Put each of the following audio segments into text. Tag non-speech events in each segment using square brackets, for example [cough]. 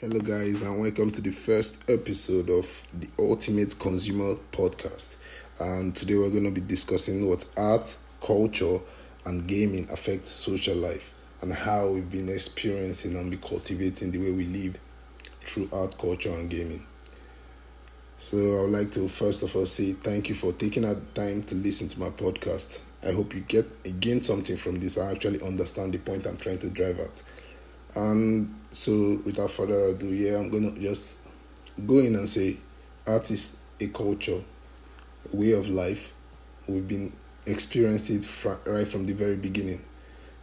Hello, guys, and welcome to the first episode of the Ultimate Consumer Podcast. And today we're going to be discussing what art, culture, and gaming affect social life and how we've been experiencing and be cultivating the way we live through art, culture, and gaming. So, I would like to first of all say thank you for taking out time to listen to my podcast. I hope you get gain something from this. I actually understand the point I'm trying to drive at. And so, without further ado, yeah, I'm gonna just go in and say art is a culture, a way of life. We've been experiencing it fr- right from the very beginning.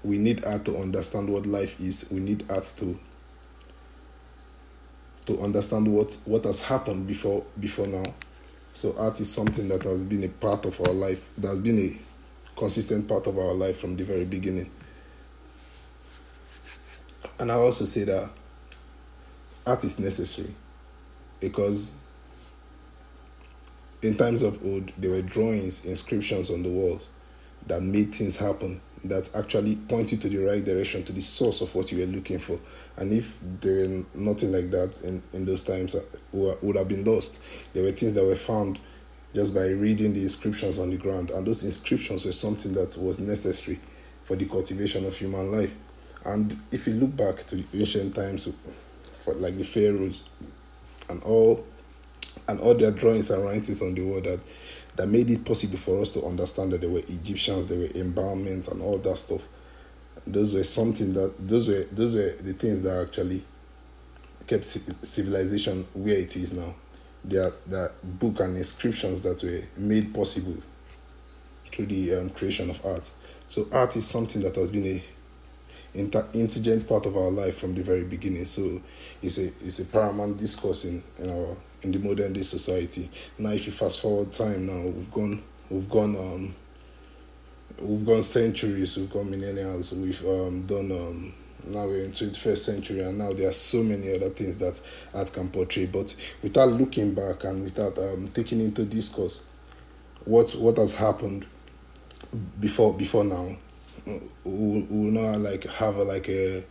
We need art to understand what life is. We need art to to understand what what has happened before before now. So art is something that has been a part of our life. That has been a consistent part of our life from the very beginning. And I also say that art is necessary because in times of old, there were drawings, inscriptions on the walls that made things happen, that actually pointed to the right direction, to the source of what you were looking for. And if there were nothing like that in, in those times, uh, would have been lost. There were things that were found just by reading the inscriptions on the ground, and those inscriptions were something that was necessary for the cultivation of human life. And if you look back to the ancient times, for like the pharaohs and all and all their drawings and writings on the wall that that made it possible for us to understand that there were Egyptians, there were embalmments and all that stuff. Those were something that those were those were the things that actually kept civilization where it is now. There are book and inscriptions that were made possible through the um, creation of art. So art is something that has been a inter- intelligent part of our life from the very beginning. So it's a it's a paramount discourse in, in our in the modern day society. Now, if you fast forward time, now we've gone we've gone um we've gone centuries, we've gone millennia, we've um, done um now we're in 21st century and now there are so many other things that art can portray but without looking back and without um, taking into discourse what what has happened before before now we will not like have a, like a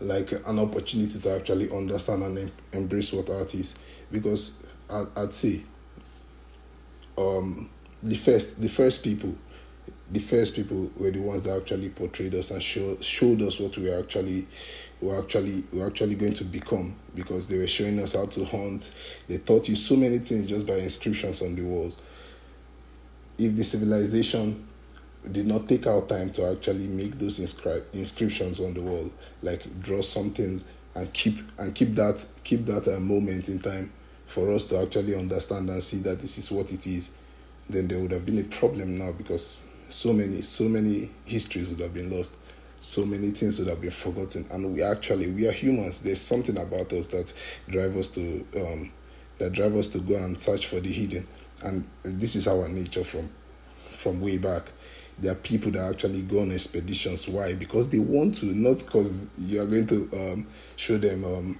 like an opportunity to actually understand and em- embrace what art is because I, I'd say um the first the first people the first people were the ones that actually portrayed us and show, showed us what we were actually were actually were actually going to become because they were showing us how to hunt. They taught you so many things just by inscriptions on the walls. If the civilization did not take our time to actually make those inscri- inscriptions on the wall, like draw some things and keep and keep that keep that uh, moment in time for us to actually understand and see that this is what it is, then there would have been a problem now because so many so many histories would have been lost. So many things would have been forgotten. And we actually we are humans. There's something about us that drive us to um, that drive us to go and search for the hidden. And this is our nature from from way back there are people that actually go on expeditions. Why? Because they want to not because you are going to um, show them um,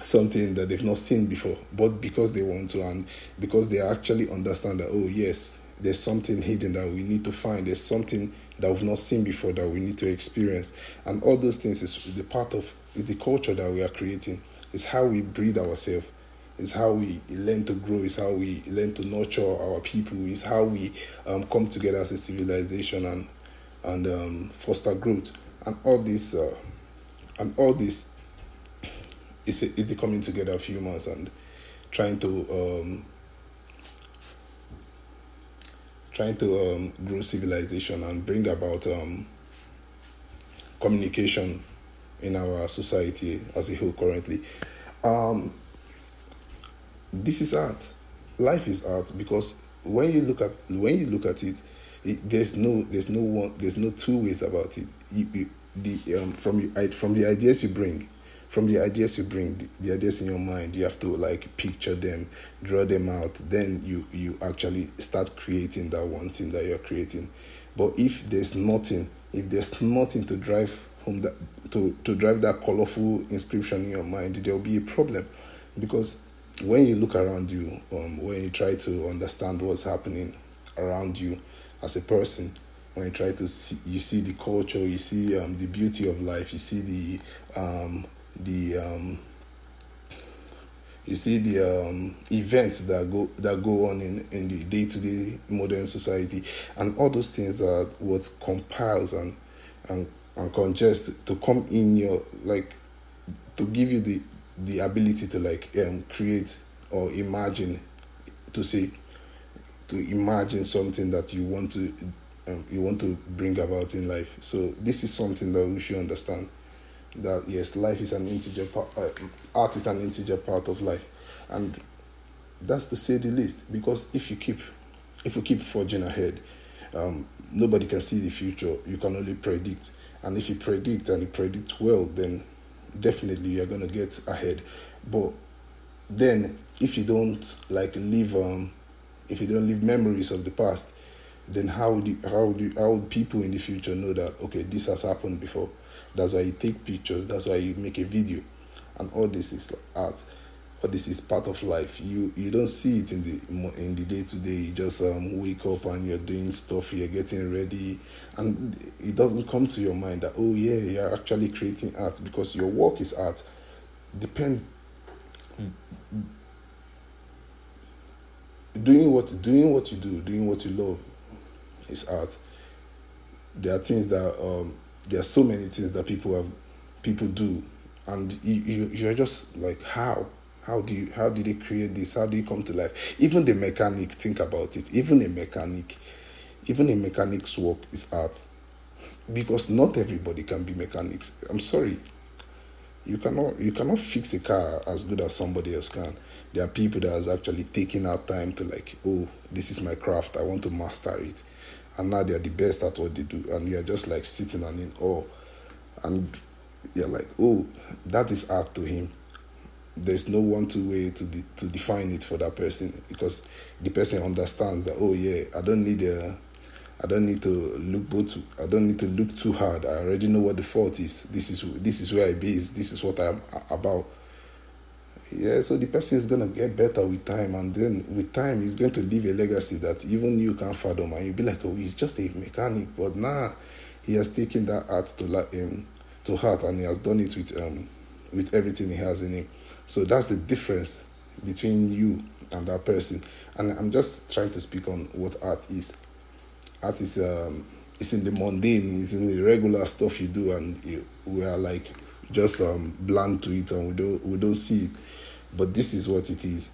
something that they've not seen before but because they want to and because they actually understand that oh yes there's something hidden that we need to find. There's something that we've not seen before that we need to experience. And all those things is the part of is the culture that we are creating. Is how we breed ourselves is how we learn to grow is how we learn to nurture our people is how we um, come together as a civilization and and um, foster growth and all this uh, and all this is, is the coming together of humans and trying to um, trying to um, grow civilization and bring about um, communication in our society as a whole currently. Um, this is art. Life is art because when you look at when you look at it, it there's no there's no one there's no two ways about it. You, you, the um, from you from the ideas you bring, from the ideas you bring, the, the ideas in your mind, you have to like picture them, draw them out. Then you you actually start creating that one thing that you're creating. But if there's nothing, if there's nothing to drive home that to to drive that colorful inscription in your mind, there'll be a problem, because when you look around you, um, when you try to understand what's happening around you as a person, when you try to see, you see the culture, you see um, the beauty of life, you see the um, the um, you see the um, events that go that go on in, in the day to day modern society, and all those things are what compiles and and and congest to come in your like to give you the the ability to like um, create or imagine to say to imagine something that you want to um, you want to bring about in life. So this is something that we should understand that yes, life is an integer part, uh, art is an integer part of life, and that's to say the least. Because if you keep, if you keep forging ahead, um, nobody can see the future. You can only predict, and if you predict and you predict well, then definitely you're gonna get ahead. But then, if you don't like leave, um, if you don't leave memories of the past, then how would you, how would how would people in the future know that okay this has happened before? That's why you take pictures. That's why you make a video, and all this is art. All this is part of life. You you don't see it in the in the day to day. You just um, wake up and you're doing stuff. You're getting ready, and it doesn't come to your mind that oh yeah you're actually creating art because your work is art. Depends. Doing what doing what you do, doing what you love, is art. There are things that um, there are so many things that people have people do and you, you you're just like how how do you how did they create this how do you come to life even the mechanic think about it even a mechanic even a mechanic's work is art because not everybody can be mechanics. I'm sorry. You cannot you cannot fix a car as good as somebody else can. There are people that has actually taken out time to like oh this is my craft. I want to master it. And now they're the best at what they do. And you're just like sitting and in awe. And you're like oh that is art to him. There's no one two way to de- to define it for that person. Because the person understands that oh yeah i don't need a I don't need to look both. I don't need to look too hard. I already know what the fault is. This is this is where I base. This is what I'm about yeah so the person is to get better with time and then with time he's going to leave a legacy that even you can't fathom and you'll be like oh he's just a mechanic but nah he has taken that art to um, to heart and he has done it with um with everything he has in him so that's the difference between you and that person and i'm just trying to speak on what art is art is um it's in the mundane it's in the regular stuff you do and you, we are like just um bland to it and we don't we don't see it but this is what it is.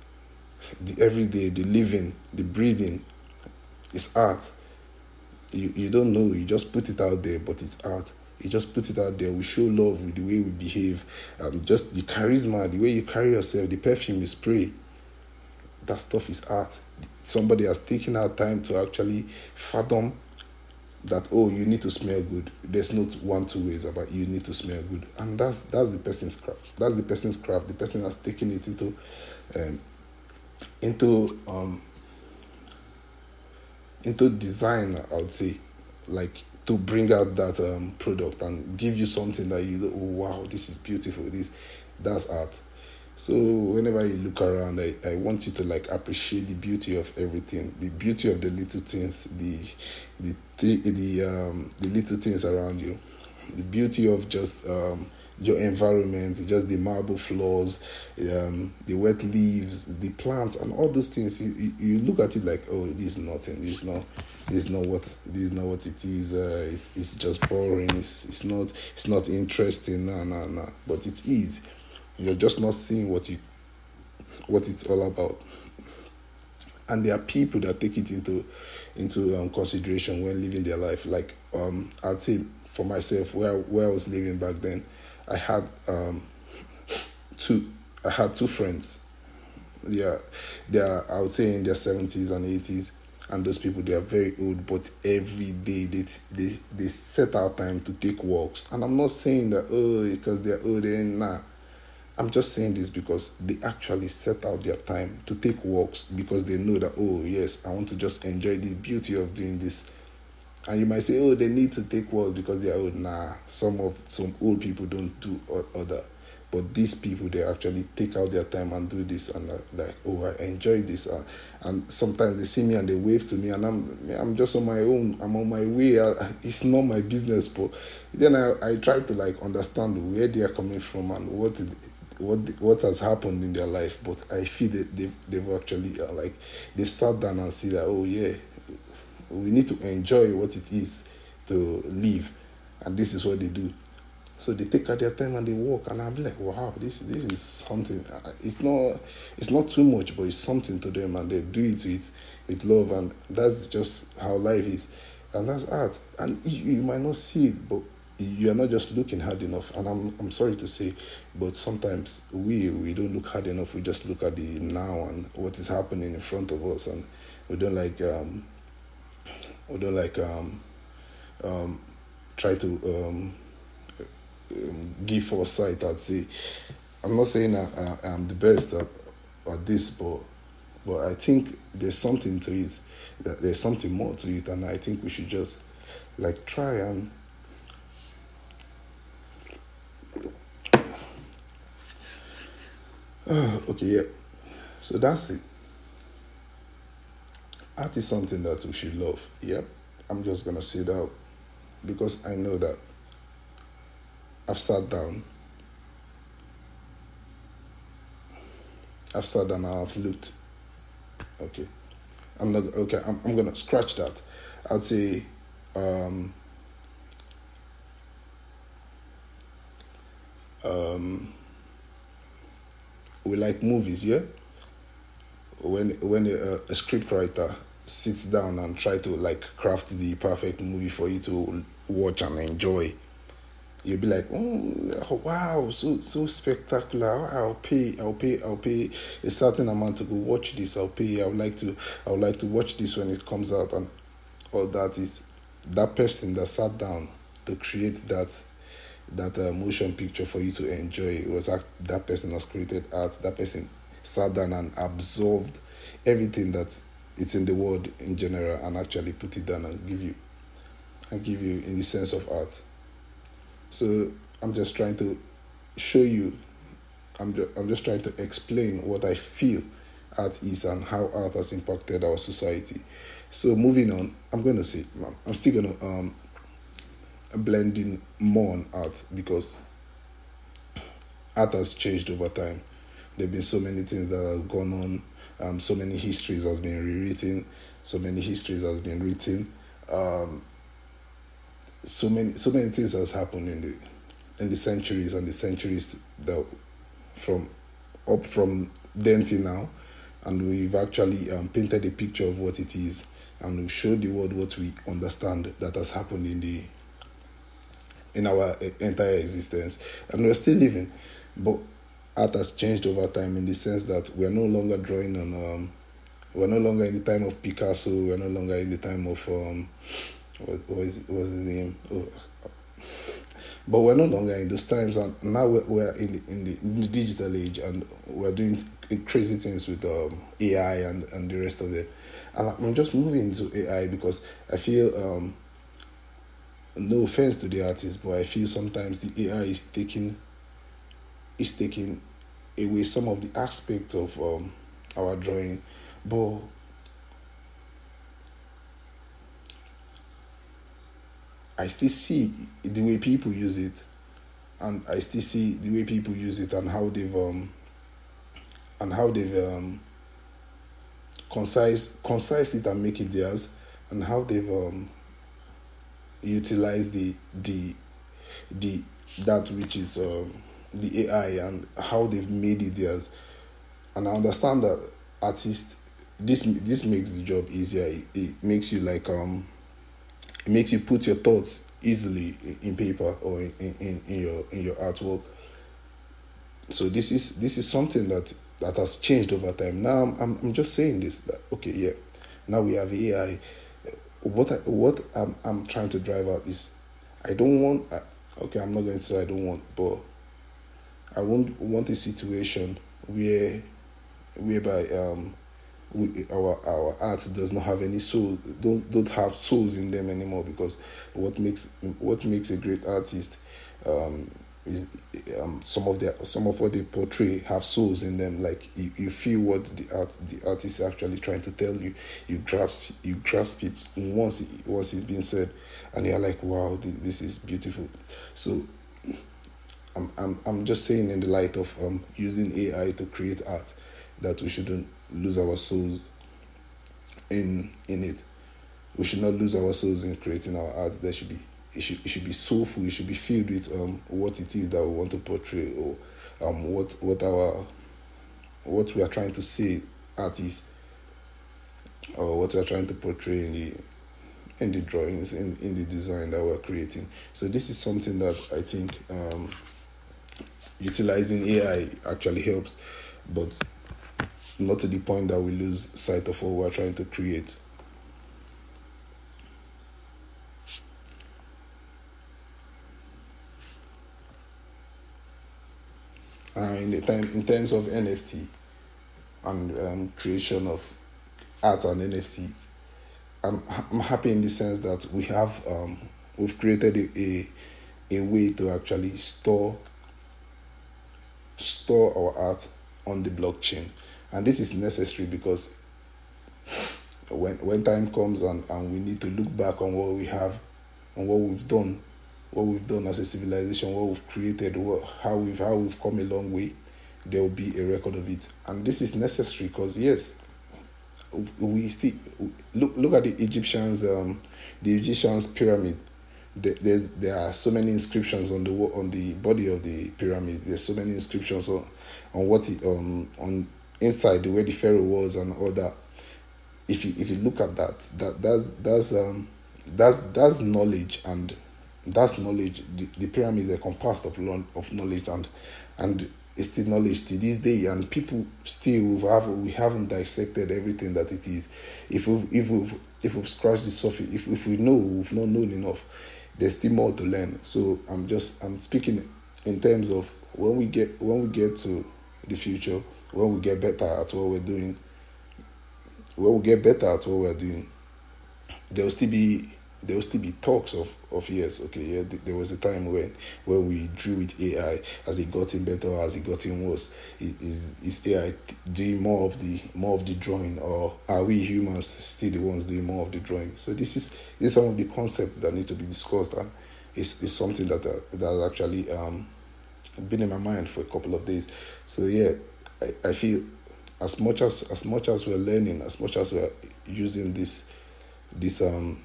The everyday, the living, the breathing is art. You, you don't know, you just put it out there, but it's art. You just put it out there. We show love with the way we behave, um, just the charisma, the way you carry yourself, the perfume you spray. That stuff is art. Somebody has taken out time to actually fathom that oh you need to smell good. There's not one two ways about you need to smell good. And that's that's the person's craft. That's the person's craft. The person has taken it into um, into um into design i would say like to bring out that um, product and give you something that you oh wow this is beautiful. This that's art so whenever you look around, I, I want you to like appreciate the beauty of everything, the beauty of the little things, the the the um the little things around you, the beauty of just um your environment, just the marble floors, um, the wet leaves, the plants, and all those things. You, you, look at it like, oh, this is nothing. This is not. This is not what. This is not what it is. Uh, it's, it's just boring. It's, it's not. It's not interesting. Nah, nah, nah. But it is you're just not seeing what you what it's all about. And there are people that take it into into um, consideration when living their life. Like um, I'd say for myself, where where I was living back then, I had um, two I had two friends. Yeah, they are I would say in their seventies and eighties, and those people they are very old, but every day they they they set out time to take walks. And I'm not saying that oh because they're old and nah I'm just saying this because they actually set out their time to take walks because they know that, oh, yes, I want to just enjoy the beauty of doing this. And you might say, oh, they need to take walks because they are old. Nah, some of some old people don't do other. But these people, they actually take out their time and do this, and like, oh, I enjoy this. Uh, and sometimes they see me and they wave to me, and I'm, I'm just on my own. I'm on my way. I, it's not my business, but then I, I try to like understand where they are coming from and what what what has happened in their life, but I feel that they've they've actually uh, like they've sat down and see that oh yeah, we need to enjoy what it is to live, and this is what they do. So they take out their time and they walk, and I'm like, wow, this this is something. Uh, it's not it's not too much, but it's something to them, and they do it with with love, and that's just how life is, and that's art. And you, you might not see it, but you are not just looking hard enough. And I'm I'm sorry to say, but sometimes we we don't look hard enough. We just look at the now and what is happening in front of us, and we don't like um we don't like um um try to um um, give foresight. I'd say I'm not saying I, I, am the best at, at this, but but I think there's something to it. There's something more to it, and I think we should just like try and. [clears throat] okay, yeah. So that's it. Art is something that we should love. Yep. I'm just gonna say that because I know that I've sat down. I've sat down I've looked. Okay. I'm not okay, I'm I'm gonna scratch that. I'd say um um we like movies, yeah? When when a, a script writer sits down and try to like craft the perfect movie for you to watch and enjoy you'll be like, oh, wow, so so spectacular. I'll pay, I'll pay, I'll pay a certain amount to go watch this. I'll pay. I would like to, I would like to watch this when it comes out, and all that is that person that sat down to create that that uh, motion picture for you to enjoy. It was that, person has created art. That person sat down and absorbed everything that it's in the world in general and actually put it down and give you and give you in the sense of art. So I'm just trying to show you, I'm just, I'm just trying to explain what I feel art is and how art has impacted our society. So moving on, I'm going to say, I'm still going to um, blend in more on art because art has changed over time. There have been so many things that have gone on, um, so many histories has been rewritten, so many histories has been written. Um, so many so many things has happened in the in the centuries and the centuries that from up from then now and we've actually um, painted a picture of what it is and we've showed the world what we understand that has happened in the in our entire existence and we're still living but art has changed over time in the sense that we're no longer drawing on um, we're no longer in the time of picasso we're no longer in the time of um, what was his name? But we're no longer in those times, and now we're, we're in, the, in, the, in the digital age, and we're doing crazy things with um, AI and, and the rest of it. And I'm just moving into AI because I feel, um, no offense to the artist, but I feel sometimes the AI is taking is taking away some of the aspects of um, our drawing. But I still see the way people use it, and I still see the way people use it and how they've um and how they've um concise concise it and make it theirs, and how they've um utilized the the the that which is um the AI and how they've made it theirs, and I understand that artists this this makes the job easier. It, it makes you like um it makes you put your thoughts easily in paper or in, in, in your in your artwork. So this is this is something that that has changed over time. Now I'm I'm just saying this that okay yeah, now we have AI. What I, what I'm I'm trying to drive out is, I don't want okay I'm not going to say I don't want but I won't want a situation where whereby um we, our our art does not have any soul don't don't have souls in them anymore because what makes what makes a great artist um, is um, some of their some of what they portray have souls in them like you, you feel what the art the artist is actually trying to tell you you grasp you grasp it once it, once it's been said and you're like wow this is beautiful so I'm, I'm, I'm just saying in the light of um, using AI to create art that we shouldn't lose our souls in in it. We should not lose our souls in creating our art. There should be it should, it should be soulful. It should be filled with um, what it is that we want to portray or um, what what our what we are trying to say art is or what we are trying to portray in the in the drawings in, in the design that we're creating. So this is something that I think um, utilizing AI actually helps, but not to the point that we lose sight of what we're trying to create. Uh, in the time in terms of NFT and um, creation of art and NFTs, I'm I'm happy in the sense that we have um, we've created a, a a way to actually store store our art on the blockchain. And this is necessary because when when time comes and, and we need to look back on what we have and what we've done what we've done as a civilization what we've created what, how we've how we've come a long way there will be a record of it. And this is necessary because yes we see look look at the Egyptians um the Egyptians pyramid. There's there are so many inscriptions on the on the body of the pyramid. There's so many inscriptions on on what it, um on inside the way the pharaoh was and all that. If you if you look at that that that's that's um that's that's knowledge and that's knowledge. The, the pyramid is a compass of of knowledge and and it's still knowledge to this day. And people still have we haven't dissected everything that it is. If we've if we've if we've scratched the surface if, if we know we've not known enough there's still more to learn. So i'm just i'm speaking in terms of when we get when we get to the future when we get better at what we're doing when we get better at what we're doing there will still be there will still be talks of of yes okay yeah there was a time when when we drew with ai as it got in better? As it got in worse is is ai doing more of the more of the drawing or are we humans still the ones doing more of the drawing? So this is this is some of the concepts that need to be discussed and it's, it's something that uh, that has actually um been in my mind for a couple of days. So yeah i, I feel as much as as much as we're learning as much as we're using this this um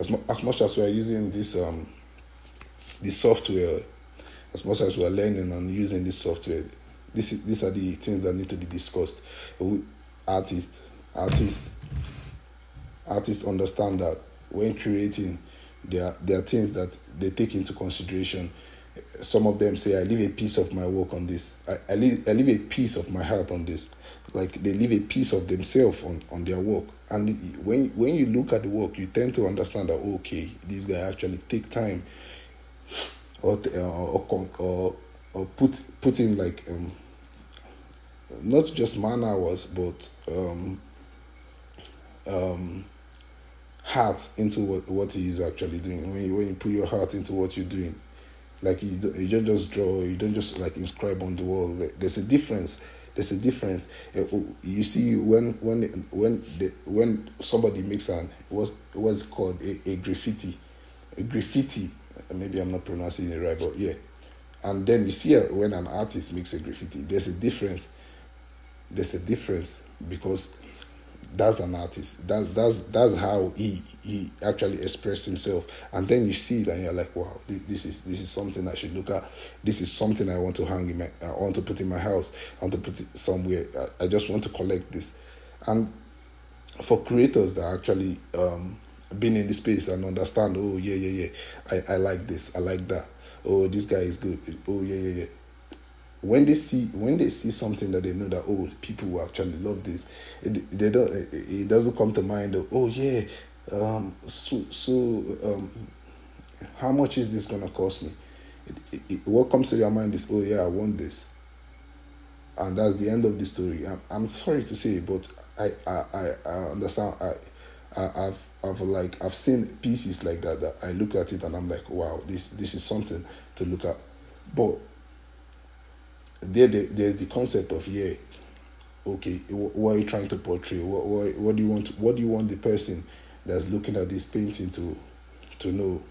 as, mu- as much as we are using this um, this software, as much as we are learning and using this software, this is, these are the things that need to be discussed. Artists, artists, artists understand that when creating, there there are things that they take into consideration. Some of them say, "I leave a piece of my work on this. I, I leave I leave a piece of my heart on this." Like they leave a piece of themselves on, on their work and when when you look at the work you tend to understand that okay this guy actually take time or or or, or put put in like um, not just man hours but um, um, heart into what, what he is actually doing. When you, when you put your heart into what you're doing like you, you don't just draw you don't just like inscribe on the wall. There's a difference there's a difference. Uh, you see, when when when the, when somebody makes an what's what's called a, a graffiti, a graffiti. Maybe I'm not pronouncing it right, but yeah. And then you see uh, when an artist makes a graffiti, there's a difference. There's a difference because that's an artist. That's that's that's how he he actually expressed himself. And then you see it and you're like, wow, this is this is something I should look at. This is something I want to hang in my. I want to put in my house. I want to put it somewhere. I, I just want to collect this. And for creators that actually um, been in the space and understand, oh yeah yeah yeah, I I like this. I like that. Oh this guy is good. Oh yeah yeah yeah when they see when they see something that they know that oh people will actually love this it, they don't it doesn't come to mind of, oh yeah um so so um how much is this gonna cost me? It, it, what comes to your mind is oh yeah i want this. And that's the end of the story. I'm, I'm sorry to say but i i i, I understand i I, I've I've like I've seen pieces like that that I look at it and I'm like wow this this is something to look at. But there, there's the concept of yeah okay what are you trying to portray? What, what, what do you want what do you want the person that's looking at this painting to to know?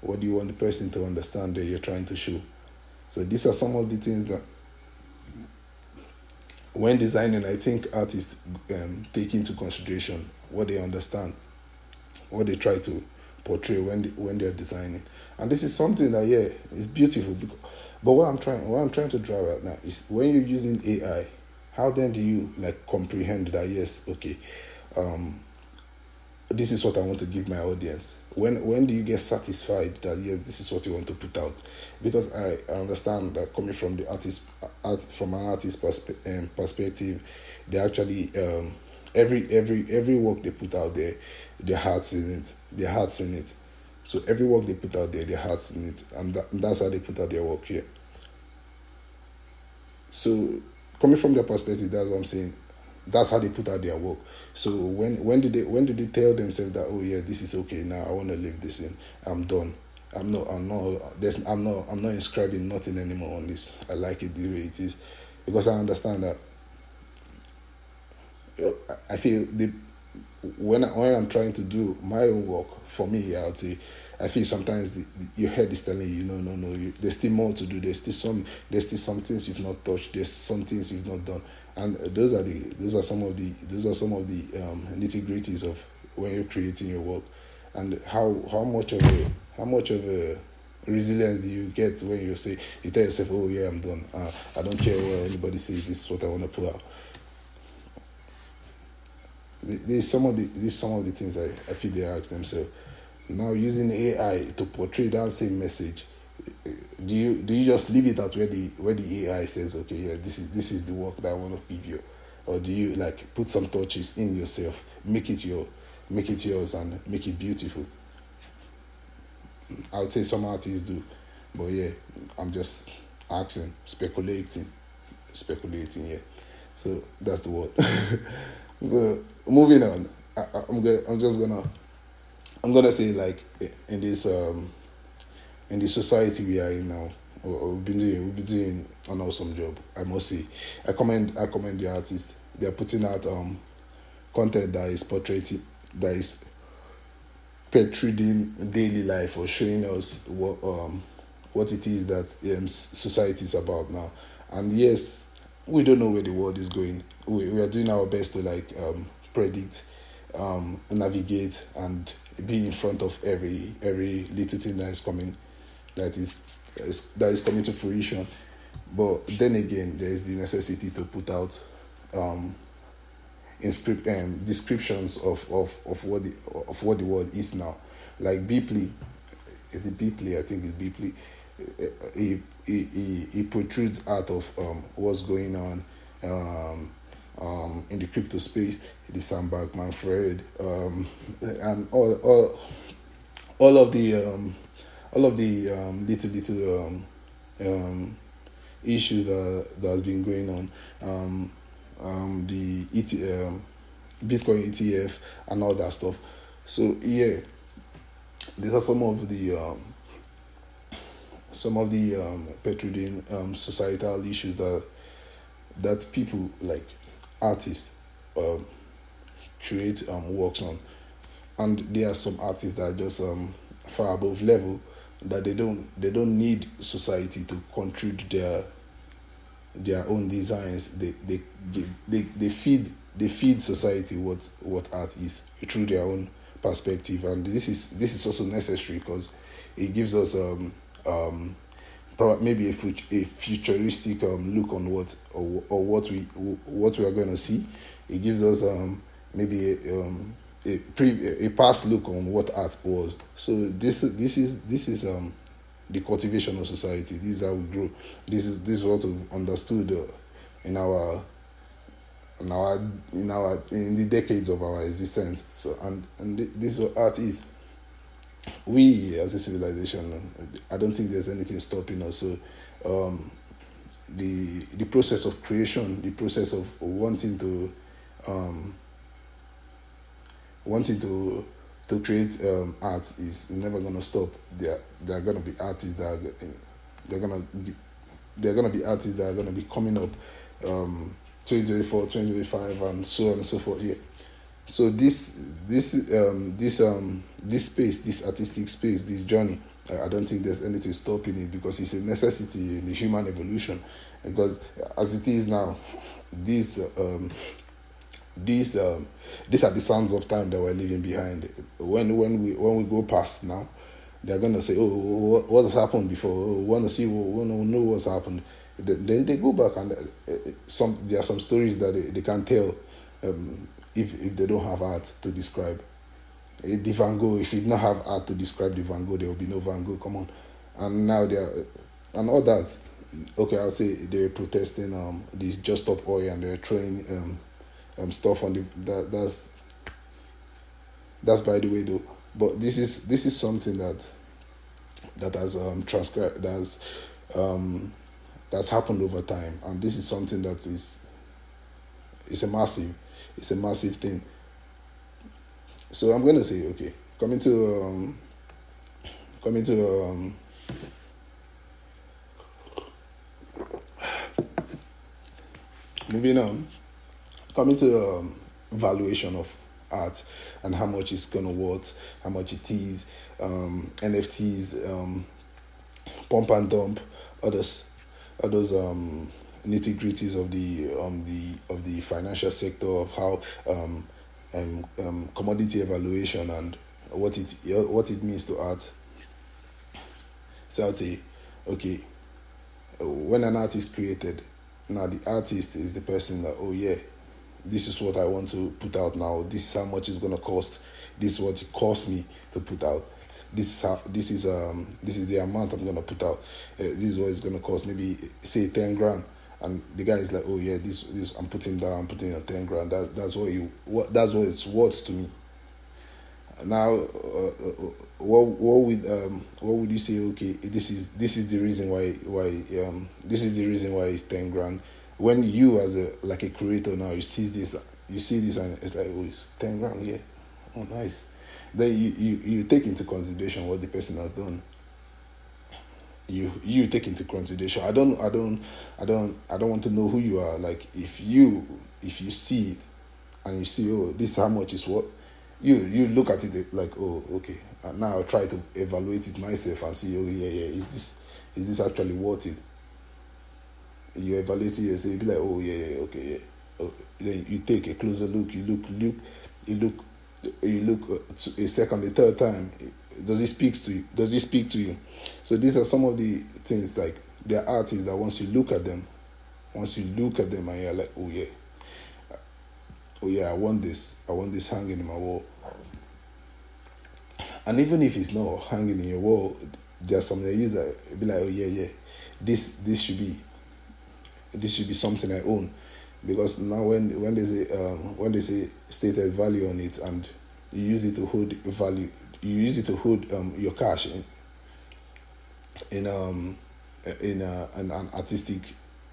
What do you want the person to understand that you're trying to show? So these are some of the things that when designing i think artists um, take into consideration what they understand what they try to portray when they, when they're designing. And this is something that yeah is beautiful because, but what i'm trying what i'm trying to drive at now is when you're using ai how then do you like comprehend that yes okay um this is what i want to give my audience? When when do you get satisfied that yes this is what you want to put out? Because i, I understand that coming from the artist art from an artist perspe- um, perspective they actually um every every every work they put out there their hearts in it their hearts in it so every work they put out there their hearts in it and, that, and that's how they put out their work here so coming from their perspective that's what i'm saying. That's how they put out their work. So when when did they when did they tell themselves that oh yeah this is okay now i want to leave this in. I'm done. I'm not i'm not there's i'm not i'm not inscribing nothing anymore on this. I like it the way it is. Because i understand that i feel the when, I, when i'm trying to do my own work for me i would say I feel sometimes the, the, your head is telling you, no, no, no. You, there's still more to do. There's still some. There's still some things you've not touched. There's some things you've not done and those are the those are some of the those are some of the um, nitty gritties of when you're creating your work, and how how much of a how much of a resilience do you get when you say you tell yourself, oh yeah, I'm done. Uh, I don't care what anybody says. This is what I want to put out. There's some of the these some of the things I, I feel they ask themselves. Now using AI to portray that same message eh, do you do you just leave it at where the where the AI says okay yeah this is this is the work that I want to give you, or do you like put some touches in yourself, make it your make it yours and make it beautiful? I would say some artists do, but yeah, I'm just asking, speculating, speculating. Yeah, so that's the word. [laughs] so moving on, I, I'm gonna I'm just gonna I'm gonna say like in this um in the society we are in now, we've been doing we've been doing an awesome job. I must say, I commend I commend the artists. They are putting out um content that is portraying that is portraying daily life or showing us what um what it is that um, society is about now. And yes, we don't know where the world is going. We, we are doing our best to like um, predict, um, navigate, and be in front of every every little thing that is coming that is, is that is coming to fruition. But then again, there is the necessity to put out um, inscript um, descriptions of, of, of what the of what the world is now. Like Beepley, is it Beepley? I think it's Beepley. He, he, he, he protrudes out of um, what's going on um, um, in the crypto space, the Sam Bankman-Fried, um, and all, all, all of the um, all of the um, little little um, um, issues that that has been going on, um, um, the ET, um, Bitcoin ETF and all that stuff. So yeah, these are some of the um, some of the um, um, societal issues that that people like artists um, create um, works on, and there are some artists that are just um, far above level that they don't they don't need society to contribute their their own designs. They they they, they feed they feed society what what art is through their own perspective. And this is this is also necessary because it gives us um um maybe a, fut- a futuristic um, look on what or, or what we what we are going to see it gives us um maybe a, um a pre a past look on what art was. So this this is this is um the cultivation of society. This is how we grow. This is this is what we've understood uh, in our in our in our in the decades of our existence. So and and this is what art is. We as a civilization, I don't think there's anything stopping us. So um, the the process of creation, the process of wanting to um, wanting to to create um, art is never gonna stop. There there are gonna be artists that are, they're gonna they're gonna be artists that are gonna be coming up um, 2024, 2025 and so on and so forth. Yeah. So this this um this um this space, this artistic space, this journey I don't think there's anything stopping it because it's a necessity in the human evolution. Because as it is now, these um, these um, these are the sands of time that we're leaving behind. When when we when we go past now, they're gonna say, "Oh, what, has happened before? Oh, want to see? Want to know what's happened?" Then they go back and uh, some there are some stories that they, they can't tell um, if if they don't have art to describe. Eh, the Van Gogh, if you not have art to describe the Van Gogh, there will be no Van Gogh. Come on, and now they are, and all that. Okay, I would say they were protesting um the Just Stop Oil and they're throwing um, um stuff on the that that's that's by the way though. But this is this is something that that has um transcribed that's um that's happened over time, and this is something that is it's a massive it's a massive thing. So I'm gonna say okay, coming to um coming to um moving on, coming to um, valuation of art and how much it's gonna worth, how much it is, um, NFTs, um, pump and dump, others, others um, nitty gritties of the um the of the financial sector of how um, um, um commodity evaluation and what it what it means to art. So I'd say, okay, when an art is created, now the artist is the person that oh yeah, this is what I want to put out now. This is how much it's gonna cost. This is what it cost me to put out. This is how this is um this is the amount I'm gonna put out. Uh, this is what it's gonna cost. Maybe say ten grand, and the guy is like, oh yeah, this this I'm putting down, I'm putting a ten grand. That that's what you what that's what it's worth to me. Now, uh, uh, what what would um what would you say? Okay, this is this is the reason why why um this is the reason why it's ten grand. When you as a like a creator now you see this you see this and it's like oh it's ten grand yeah oh nice. Then you, you you take into consideration what the person has done. You you take into consideration. I don't I don't I don't I don't want to know who you are. Like if you if you see it and you see oh this is how much is what you you look at it like oh okay. And now I'll try to evaluate it myself and see oh yeah yeah is this is this actually worth it? You evaluate it yourself you be like oh yeah yeah okay yeah. Oh, then you take a closer look. You look look you look you look uh, a second a third time does it speak to you? Does it speak to you? So these are some of the things like there are artists that once you look at them once you look at them and you're like oh yeah. Oh yeah i want this. I want this hanging in my wall. And even if it's not hanging in your wall, there's some they use that be like, oh yeah, yeah, this this should be this should be something I own. Because now when when there's a um, when they say stated value on it and you use it to hold value you use it to hold um, your cash in in um in a, an, an artistic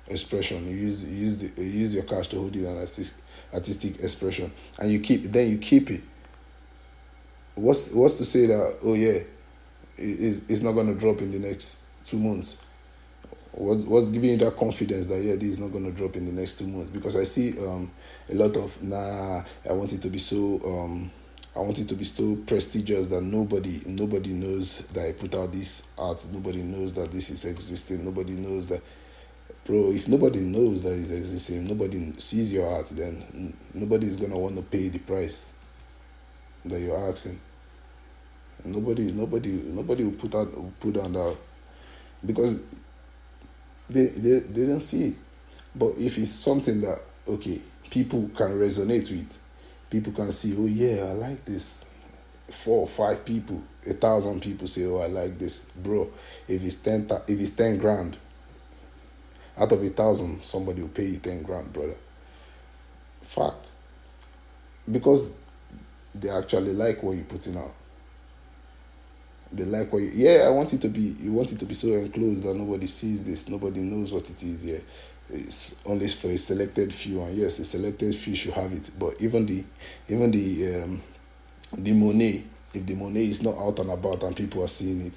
expression. You use you use the, you use your cash to hold it an artistic artistic expression, and you keep then you keep it what's what's to say that oh yeah, it's, it's not gonna drop in the next two months? What's what's giving you that confidence that yeah, this is not gonna drop in the next two months? Because I see um a lot of nah, I want it to be so um I want it to be so prestigious that nobody nobody knows that I put out this art. Nobody knows that this is existing. Nobody knows that bro if nobody knows that it's existing nobody sees your art then nobody is gonna want to pay the price that you're asking Nobody, nobody, nobody will put out will put down that because they they they don't see it. But if it's something that okay, people can resonate with, people can see, oh yeah, I like this. Four or five people, a thousand people say, oh I like this, bro. If it's ten, if it's ten grand, out of a thousand, somebody will pay you ten grand, brother. Fact. Because they actually like what you're putting out they like what you, yeah i want it to be you want it to be so enclosed that nobody sees this nobody knows what it is yeah it's only for a selected few and yes a selected few should have it but even the even the um the money if the money is not out and about and people are seeing it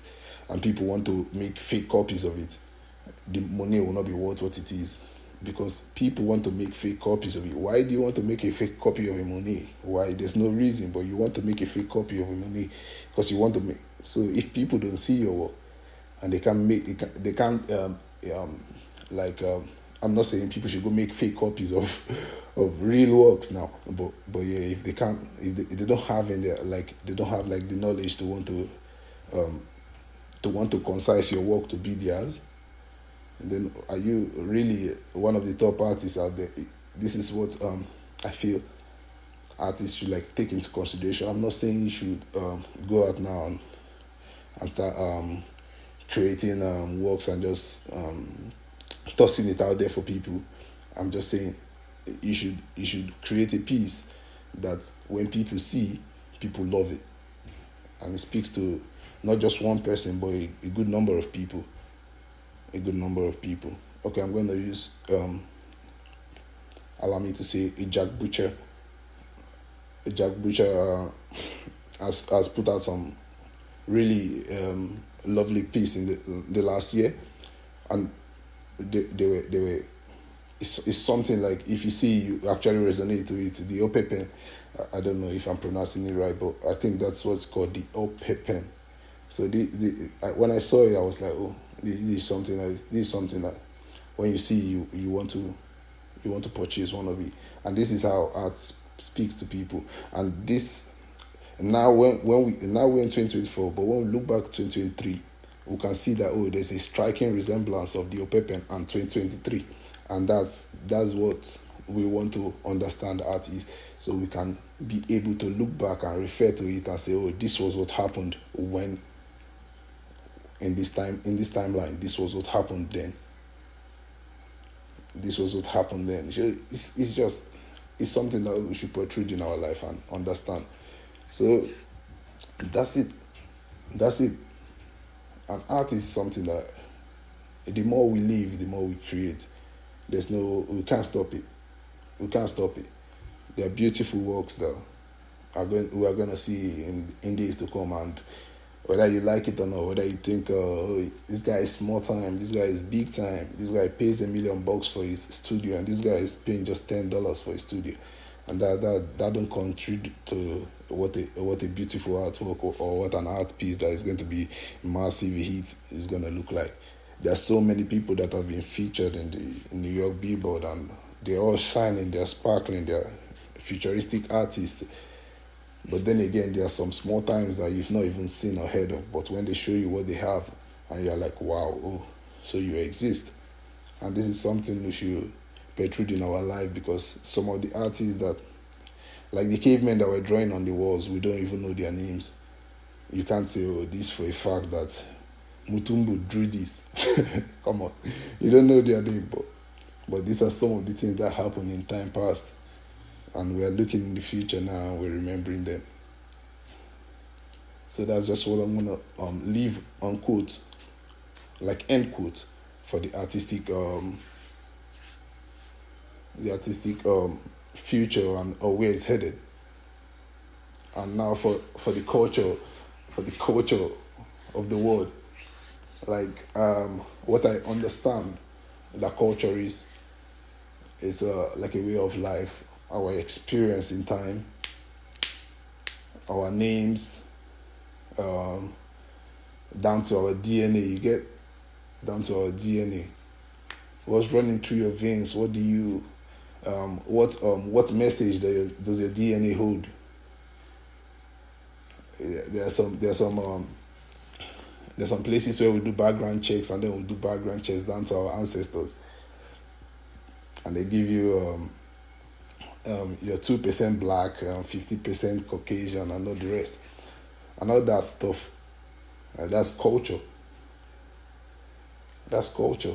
and people want to make fake copies of it the money will not be worth what it is because people want to make fake copies of it. Why do you want to make a fake copy of a money? Why? There's no reason, but you want to make a fake copy of a money because you want to make So if people don't see your work and they can make they, can, they can't um, um, like um, I'm not saying people should go make fake copies of of real works now, but but yeah, if they can't if they, if they don't have in there like they don't have like the knowledge to want to um, to want to concise your work to be theirs, and then are you really one of the top artists out there? This is what um, I feel artists should like take into consideration. I'm not saying you should um, go out now and, and start um, creating um, works and just um, tossing it out there for people. I'm just saying you should you should create a piece that when people see, people love it, and it speaks to not just one person but a, a good number of people. A good number of people. Okay, I'm going to use um, allow me to say a Jack Butcher. A Jack Butcher uh, has has put out some really um, lovely piece in the the last year, and they, they were they were it's, it's something like if you see you actually resonate to it the opepen I, I don't know if i'm pronouncing it right but i think that's what's called the opepen. So the, the I, when i saw it i was like oh this is something that this is something that when you see you you want to you want to purchase one of it. And this is how art speaks to people. And this now when when we now we're in 2024 but when we look back 2023 we can see that oh there's a striking resemblance of the opepen and 2023 and that's that's what we want to understand art is. So we can be able to look back and refer to it and say oh this was what happened when in this time in this timeline this was what happened then. This was what happened then. It's, it's just it's something that we should protrude in our life and understand. So that's it. That's it art is something that the more we live the more we create there's no, we can't stop it. We can't stop it. There are beautiful works that are going, we are going to see in, in days to come. And whether you like it or not, whether you think, uh, oh, this guy is small time, this guy is big time, this guy pays a million bucks for his studio, and this guy is paying just ten dollars for his studio, and that that that don't contribute to what a what a beautiful artwork or, or what an art piece that is going to be massive hit is going to look like there's so many people that have been featured in the New York Billboard and they're all shining, they're sparkling, they're futuristic artists. But then again, there are some small times that you've not even seen or heard of. But when they show you what they have, and you're like, wow, oh, so you exist. And this is something we should protrude in our life because some of the artists that, like the cavemen that were drawing on the walls, we don't even know their names. You can't say, oh, this for a fact that Mutumbu drew this. [laughs] Come on. You don't know their name, but, but these are some of the things that happened in time past. And we are looking in the future now and we're remembering them. So that's just what I'm gonna um, leave on quote, like end quote, for the artistic um, the artistic um, future and or where it's headed. And now for for the culture, for the culture of the world like um, what I understand that culture is is uh, like a way of life, our experience in time, our names, um, down to our DNA. You get down to our DNA. What's running through your veins? What do you, um, what um, what message does your DNA hold? There are some there are some um, there's some places where we do background checks and then we do background checks down to our ancestors. And they give you um, um, you're 2% black, um, 50% Caucasian, and all the rest. And all that stuff. Uh, that's culture. That's culture.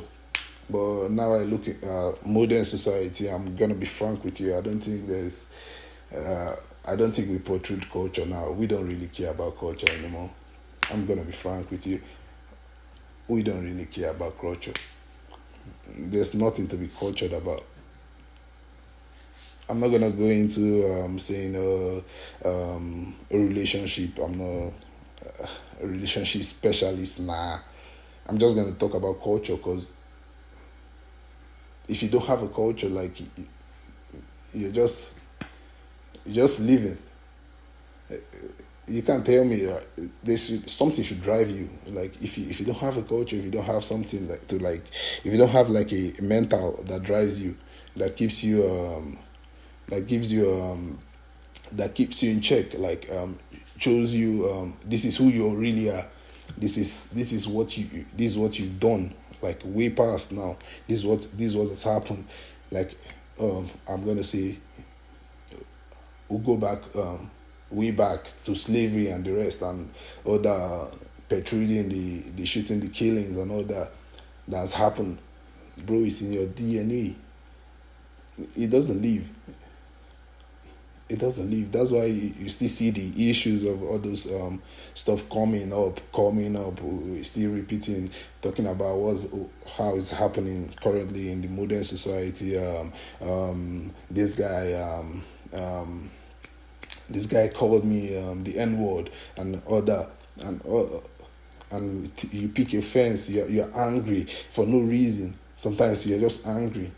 But now I look at uh, modern society, I'm to be frank with you. I don't think there's. Uh, I don't think we protrude culture now. We don't really care about culture anymore. I'm gonna be frank with you. We don't really care about culture. There's nothing to be cultured about. I'm not gonna go into um, saying uh, um, a relationship. I'm not uh, a relationship specialist. Nah, I'm just gonna talk about culture because if you don't have a culture, like you're just you're just living you can't tell me that this something should drive you. Like if you if you don't have a culture, if you don't have something like to like, if you don't have like a mental that drives you, that keeps you um, that gives you um, that keeps you in check, like um, shows you um, this is who you really are. This is this is what you this is what you've done. Like way past now. This is what this is what has happened. Like um, I'm gonna say, we'll go back. Um, way back to slavery and the rest and all the the, the shooting, the killings and all that that's happened. Bro, it's in your DNA. It doesn't leave. It doesn't leave. That's why you, you still see the issues of all those um, stuff coming up, coming up, still repeating, talking about what's how it's happening currently in the modern society. Um, um, this guy, um, um, this guy called me um, the N word and other and uh, and you pick a fence. You're you're angry for no reason. Sometimes you're just angry.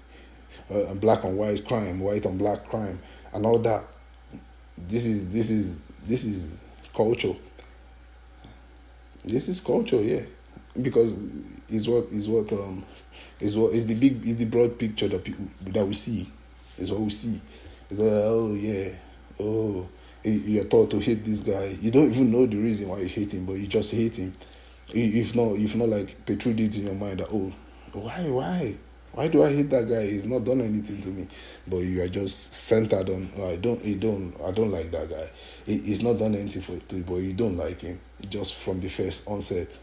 Uh, black on white crime, white on black crime, and all that. This is this is this is culture. This is culture, yeah, because is what is what um is what is the big is the broad picture that people that we see is what we see. Is like, oh yeah, oh you're taught to hate this guy. You don't even know the reason why you hate him, but you just hate him. If not, if not like protrude it in your mind that oh, why, why, why do I hate that guy? He's not done anything to me, but you are just centered on. Oh, I don't, you don't, I don't like that guy. he's not done anything for you, but you don't like him. Just from the first onset.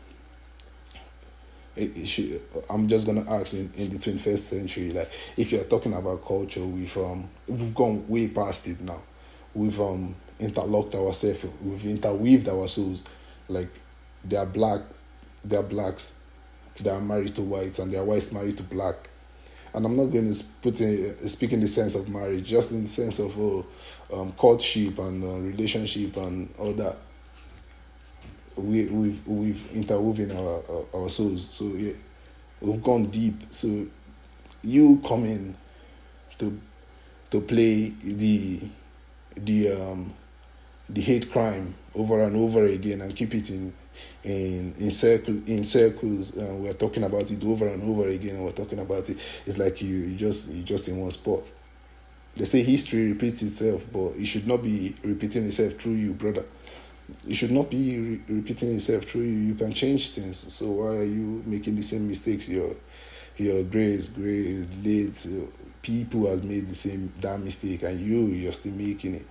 It, it should, I'm just gonna ask in, in the 21st century, like if you're talking about culture, we've um, we've gone way past it now. We've um interlocked ourselves, we've interweaved our souls. Like they are black, they are blacks, they are married to whites, and they are whites married to black. And I'm not going to put in, speak in the sense of marriage, just in the sense of oh, um, courtship and uh, relationship and all that. We, we've we've interwoven our, our, souls, so yeah, we've gone deep. So you come in to to play the the um, the hate crime over and over again and keep it in in in circle in circles uh, we're talking about it over and over again and we're talking about it it's like you, you just you just in one spot. They say history repeats itself but it should not be repeating itself through you brother. It should not be re- repeating itself through you. You can change things. So why are you making the same mistakes your your grace great late uh, people has made the same that mistake and you you're still making it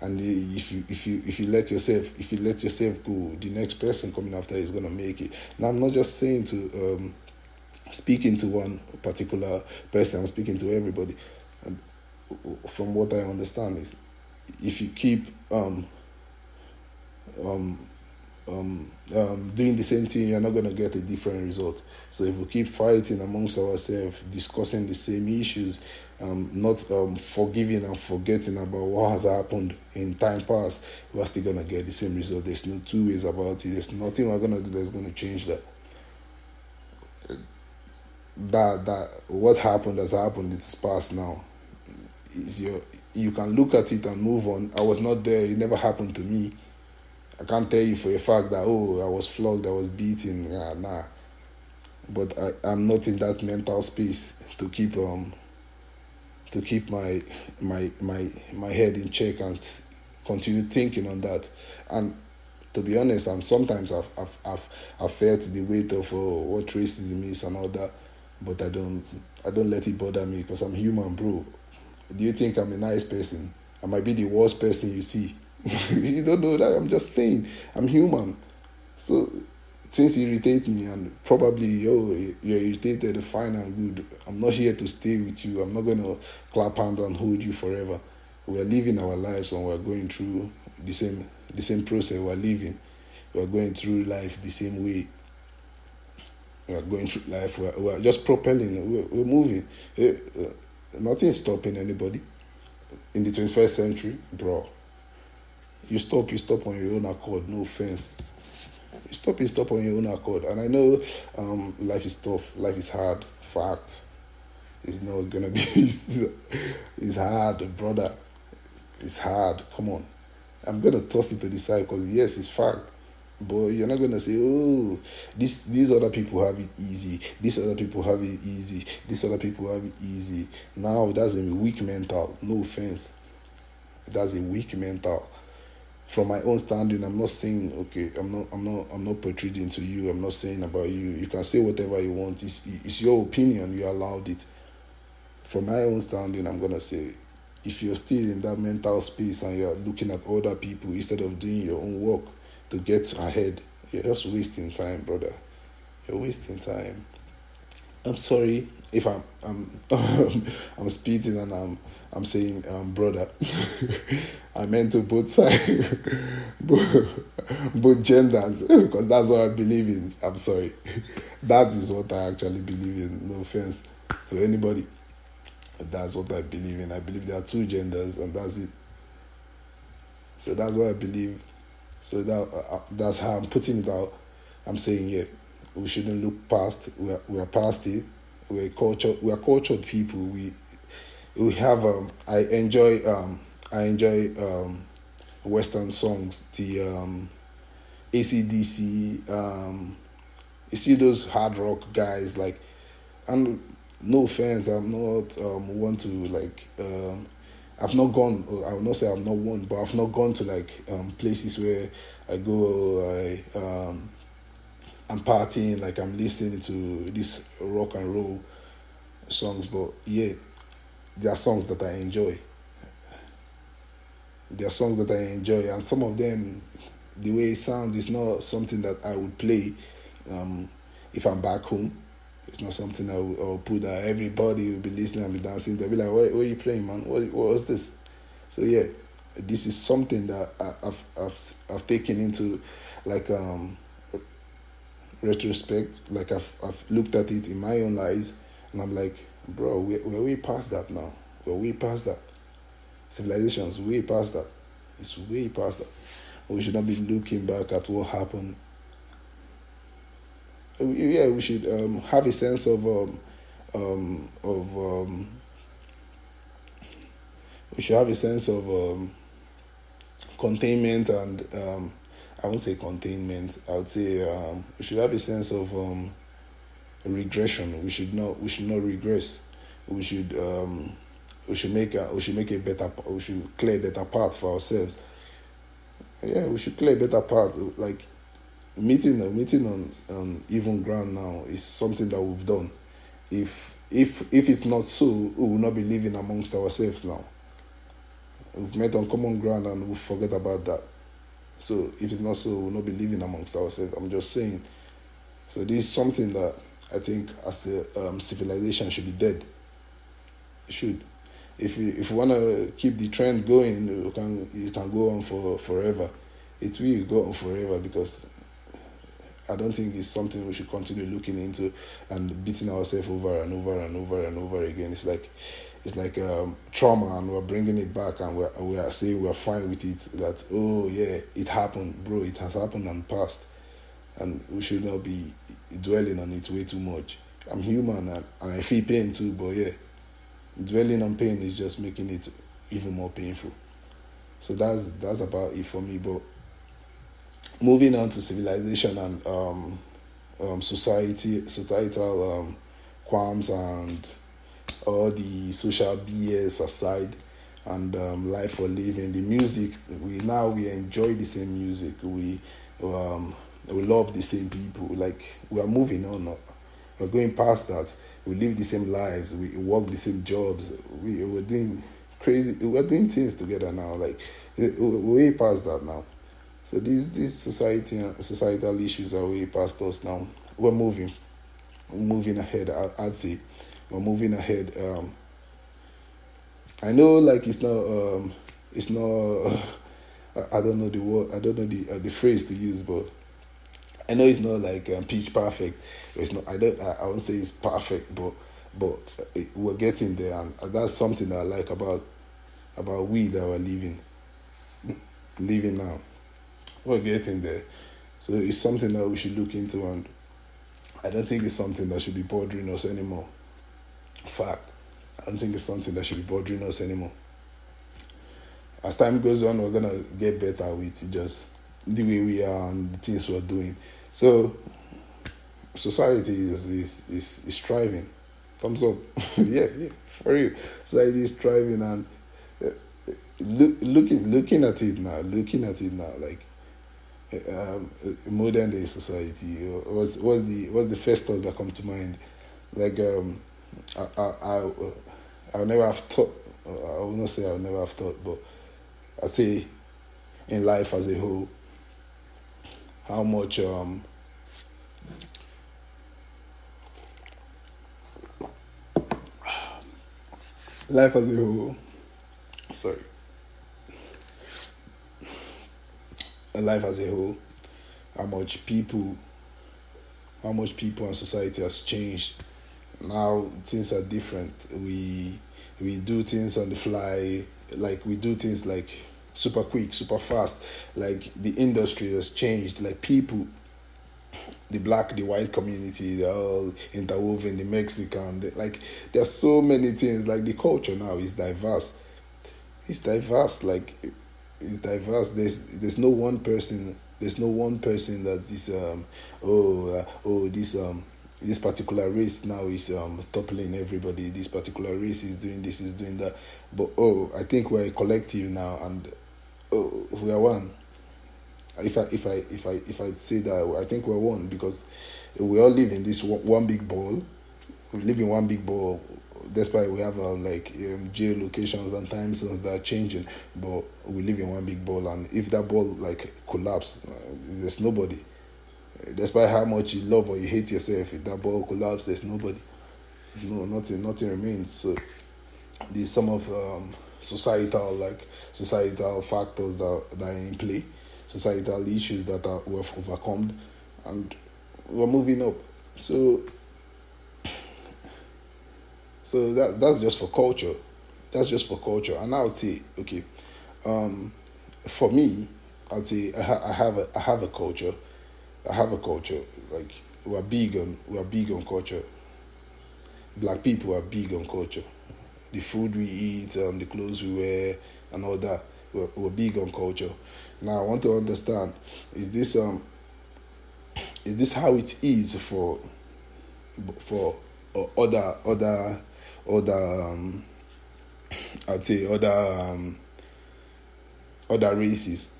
and if you if you if you let yourself if you let yourself go the next person coming after is going to make it. Now i'm not just saying to um, speaking to one particular person i'm speaking to everybody. And from what i understand is if you keep um, um, um, um, doing the same thing, you're not going to get a different result. So if we keep fighting amongst ourselves, discussing the same issues, um, not um, forgiving and forgetting about what has happened in time past, we're still gonna get the same result. There's no two ways about it. There's nothing we're gonna do that's gonna change that. That that what happened has happened. It's past now. Is your you can look at it and move on. I was not there. It never happened to me. I can't tell you for a fact that oh I was flogged, I was beaten. Nah, nah. But I, I'm not in that mental space to keep um to keep my my my my head in check and continue thinking on that. And to be honest, I'm sometimes I've I've I've, I've felt the weight of oh, what racism is and all that, but I don't I don't let it bother me because I'm human, bro. Do you think I'm a nice person? I might be the worst person you see. [laughs] you don't know that. I'm just saying I'm human. So since you irritate me and probably oh you're irritated fine and good. I'm not here to stay with you. I'm not to clap hands and hold you forever. We're living our lives and we're going through the same the same process we're living. We're going through life the same way. We're going through life. We're, we're just propelling. We're, we're moving. Uh, nothing's stopping anybody. In the 21st century bro you stop you stop on your own accord no offense You stop you stop on your own accord. And I know um, life is tough, life is hard, fact. It's not gonna be, [laughs] it's hard, brother. It's hard, come on. I'm gonna toss it to the side because yes, it's fact. But you're not gonna say, oh, this these other people have it easy. These other people have it easy. These other people have it easy. Now that's a weak mental. No offense. That's a weak mental. From my own standing, I'm not saying okay. I'm not. I'm not. I'm not protruding to you. I'm not saying about you. You can say whatever you want. It's, it's your opinion. You allowed it. From my own standing, I'm gonna say if you're still in that mental space and you're looking at other people instead of doing your own work to get ahead, you're just wasting time, brother. You're wasting time. I'm sorry if I'm I'm [laughs] I'm speeding and I'm I'm saying um, brother. [laughs] I meant to [laughs] both sides, both, genders, because that's what I believe in. I'm sorry. [laughs] That is what I actually believe in. No offense to anybody. That's what I believe in. I believe there are two genders, and that's it. So that's what I believe. So that uh, uh, that's how I'm putting it out. I'm saying, yeah, we shouldn't look past. We are, we are past it. We're cultured. We are cultured people. We we have. Um, I enjoy. Um, I enjoy um, Western songs. The um, ACDC. Um, you see those hard rock guys like, and no offense, I'm not um, one to like. Um, I've not gone. I will not say I'm not one, but I've not gone to like um, places where I go. I um, I'm partying, like I'm listening to this rock and roll songs. But yeah, there are songs that I enjoy. There are songs that I enjoy, and some of them, the way it sounds, is not something that I would play um, if I'm back home it's not something I will, I will put that everybody will be listening and be dancing. They'll be like, what, what are you playing, man? What, what was this? So, yeah, this is something that I, have I've, I've taken into like um, retrospect. Like, I've, I've looked at it in my own eyes and I'm like, bro, we're, we're way past that now. We're way past that. Civilization's way past that. It's way past that. We should not be looking back at what happened yeah, we should um, have a sense of um, um, of um, we should have a sense of um, containment and um, I won't say containment. I would say we should have a sense of regression. We should not we should not regress. We should um, we should make a we should make a better we should clear better path for ourselves. Yeah, we should clear a better path. Like meeting meeting on on even ground now is something that we've done. If if if it's not so, we will not be living amongst ourselves now. We've met on common ground and we forget about that. So if it's not so, we'll not be living amongst ourselves. I'm just saying. So this is something that I think as a um, civilization should be dead. Should. If you if we wanna keep the trend going, we can it can go on for forever. It will go on forever because I don't think it's something we should continue looking into and beating ourselves over and over and over and over again. It's like it's like um, trauma and we're bringing it back and we're, we are saying we're fine with it that oh yeah it happened bro it has happened and passed and we should not be dwelling on it way too much i'm human and, and i feel pain too but yeah dwelling on pain is just making it even more painful so that's that's about it for me but moving on to civilization and um, um, society, societal um, qualms and all the social BS aside, and um, life for living, the music we now we enjoy the same music. We um, we love the same people. Like we are moving on. We're going past that. We live the same lives. We work the same jobs. We we're doing crazy. We're doing things together now. Like we're way past that now. So these these society societal issues are way past us now. We're moving, we're moving ahead. I'd say we're moving ahead. Um, I know, like it's not, um, it's not. [sighs] I don't know the word. I don't know the uh, the phrase to use, but I know it's not like um, pitch perfect. It's not. I don't. I, I won't say it's perfect, but but it, we're getting there, and that's something that I like about about we that we're living living now we're getting there. So it's something that we should look into, and I don't think it's something that should be bothering us anymore. Fact, I don't think it's something that should be bothering us anymore. as time goes on, we're gonna get better with just the way we are and the things we're doing. So society is is is, is thriving. Thumbs up. [laughs] yeah, yeah, for you. Society is thriving and uh, look, looking looking at it now, looking at it now, like um, modern day society. What's what's the what's the first thought that come to mind? Like um, I I I I'll never have thought. I will not say I'll never have thought, but I say in life as a whole, how much um life as a whole. Sorry. Life as a whole, how much people, how much people and society has changed. Now things are different. We we do things on the fly, like we do things like super quick, super fast. Like the industry has changed. Like people the black, the white community, they're all interwoven, the Mexican, the, like there's so many things. Like the culture now is diverse. It's diverse, like it's diverse. There's there's no one person. There's no one person that is um oh uh, oh this um this particular race now is um toppling everybody. This particular race is doing this, is doing that. But oh, I think we're a collective now, and oh, we are one if I if I if I if I say that I think we're one because we all live in this one big ball. We live in one big ball. Despite we have um, like um, geolocations and time zones that are changing, but we live in one big ball. And if that ball like collapse, uh, there's nobody. Despite how much you love or you hate yourself, if that ball collapse, there's nobody. No, nothing, nothing remains. So, these some of um, societal like societal factors that that are in play societal issues that are we've overcome and we're moving up. So so that that's just for culture. That's just for culture. And I'll say, okay, um, for me, I'll say I, ha- I have a I have a culture. I have a culture. Like we're big on we're big on culture. Black people are big on culture. The food we eat, um, the clothes we wear, and all that. We're, we're big on culture. Now I want to understand: is this um is this how it is for for uh, other other other um, I'd say other um, other races?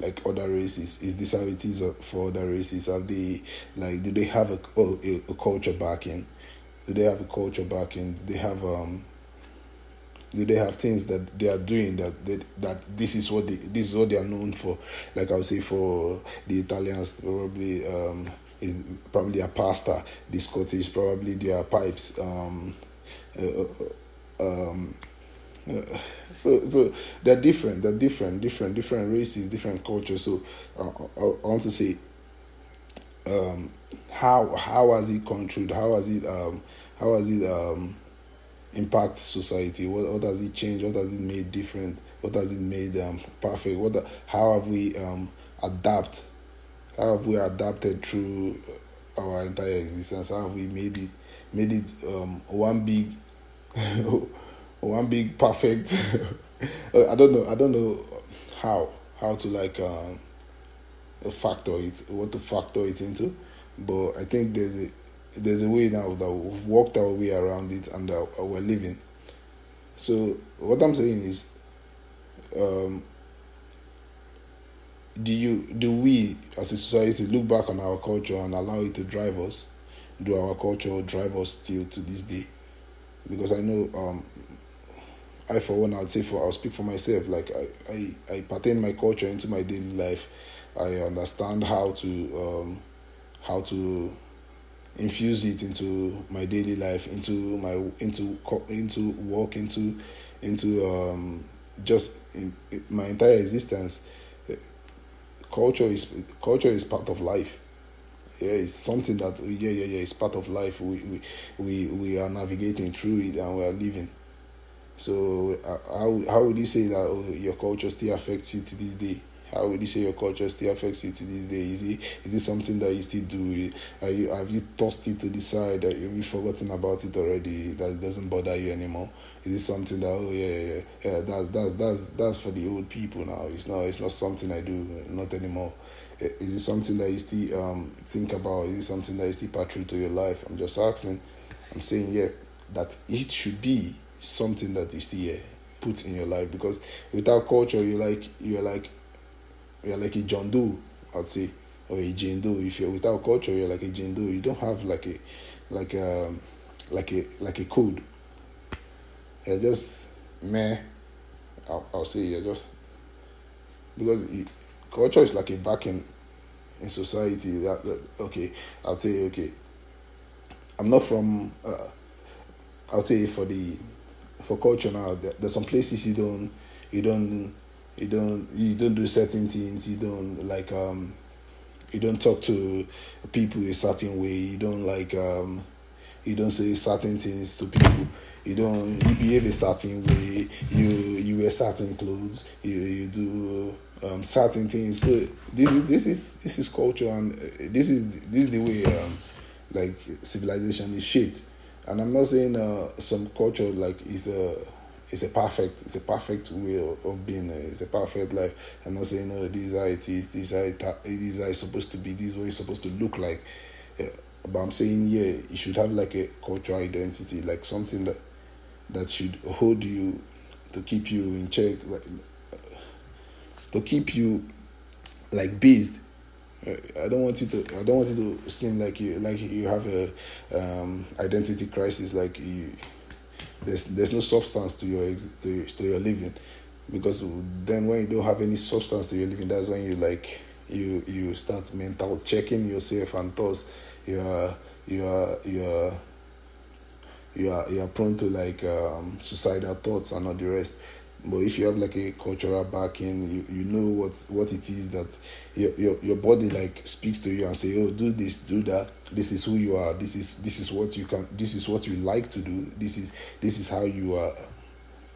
Like other races. Is this how it is uh, for other races? Have they like do they have a, a, a culture backing? Do they have a culture backing? Do they have um do they have things that they are doing that they, that this is what they this is what they are known for. Like i would say for the italians probably um is probably a pasta the scottish probably their pipes um uh, uh um uh, so so they're different they're different different different races different cultures. So uh, I, I want to say um how how has it contributed how has it um how has it um impact society? What, what does it change? What does it made different? What does it made um, perfect? What how have we um, adapt? How have we adapted through our entire existence? How have we made it made it um, one big [laughs] one big perfect? [laughs] I don't know. I don't know how how to like um, factor it, what to factor it into, but I think there's a there's a way now that we've walked our way around it and uh, we're living. So what I'm saying is, um, do you do we as a society look back on our culture and allow it to drive us? Do our culture drive us still to this day? Because I know um, I for one I'd say for I'll speak for myself. Like I I, I pertain my culture into my daily life. I understand how to um, how to infuse it into my daily life, into my into into work, into into um, just in, in my entire existence. Culture is culture is part of life. Yeah, it's something that yeah yeah yeah it's part of life. We we we, we are navigating through it and we are living. So uh, how how would you say that oh, your culture still affects you to this day? How would you say your culture still affects you to this day? Is it is it something that you still do? Are you have you tossed it to the side? Have you forgotten about it already? That doesn't bother you anymore? Is it something that oh yeah yeah yeah that's that's that's that's for the old people now? It's not it's not something I do not anymore. Is it something that you still um think about? Is it something that you still part through to your life? I'm just asking. I'm saying yeah that it should be something that is still yeah, put in your life because without culture you're like you're like you're like a John Doe, I'd say, or a Jane Doe. If you're without culture, you're like a Jane Doe. You don't have like a like a like a like a code. You're just meh. I'll, I'll say you're just because it, culture is like a back in in society. That, that okay, I'll say okay. I'm not from. Uh, I'll say for the for culture now. There's some places you don't you don't you don't you don't do certain things you don't like um you don't talk to people a certain way you don't like um you don't say certain things to people. You don't you behave a certain way you you wear certain clothes you you do um, certain things. So this is this is this is culture and uh, this is this is the way um, like civilization is shaped. And i'm not saying uh, some culture like is a it's a perfect it's a perfect way of, being uh, it's a perfect life i'm not saying oh is how it is is how, it, supposed to be this is what it's supposed to look like but i'm saying yeah you should have like a cultural identity like something that that should hold you to keep you in check like to keep you like based I don't want you to. I don't want you to seem like you like you have a um, identity crisis. Like you, there's there's no substance to your to, to your living. Because then when you don't have any substance to your living that's when you like you you start mental checking yourself and thus you are you are you are you are you are prone to like um, suicidal thoughts and all the rest but if you have like a cultural backing, you, you know what what it is that your, your your body like speaks to you and say, oh, do this, do that. This is who you are. This is this is what you can. This is what you like to do. This is this is how you are.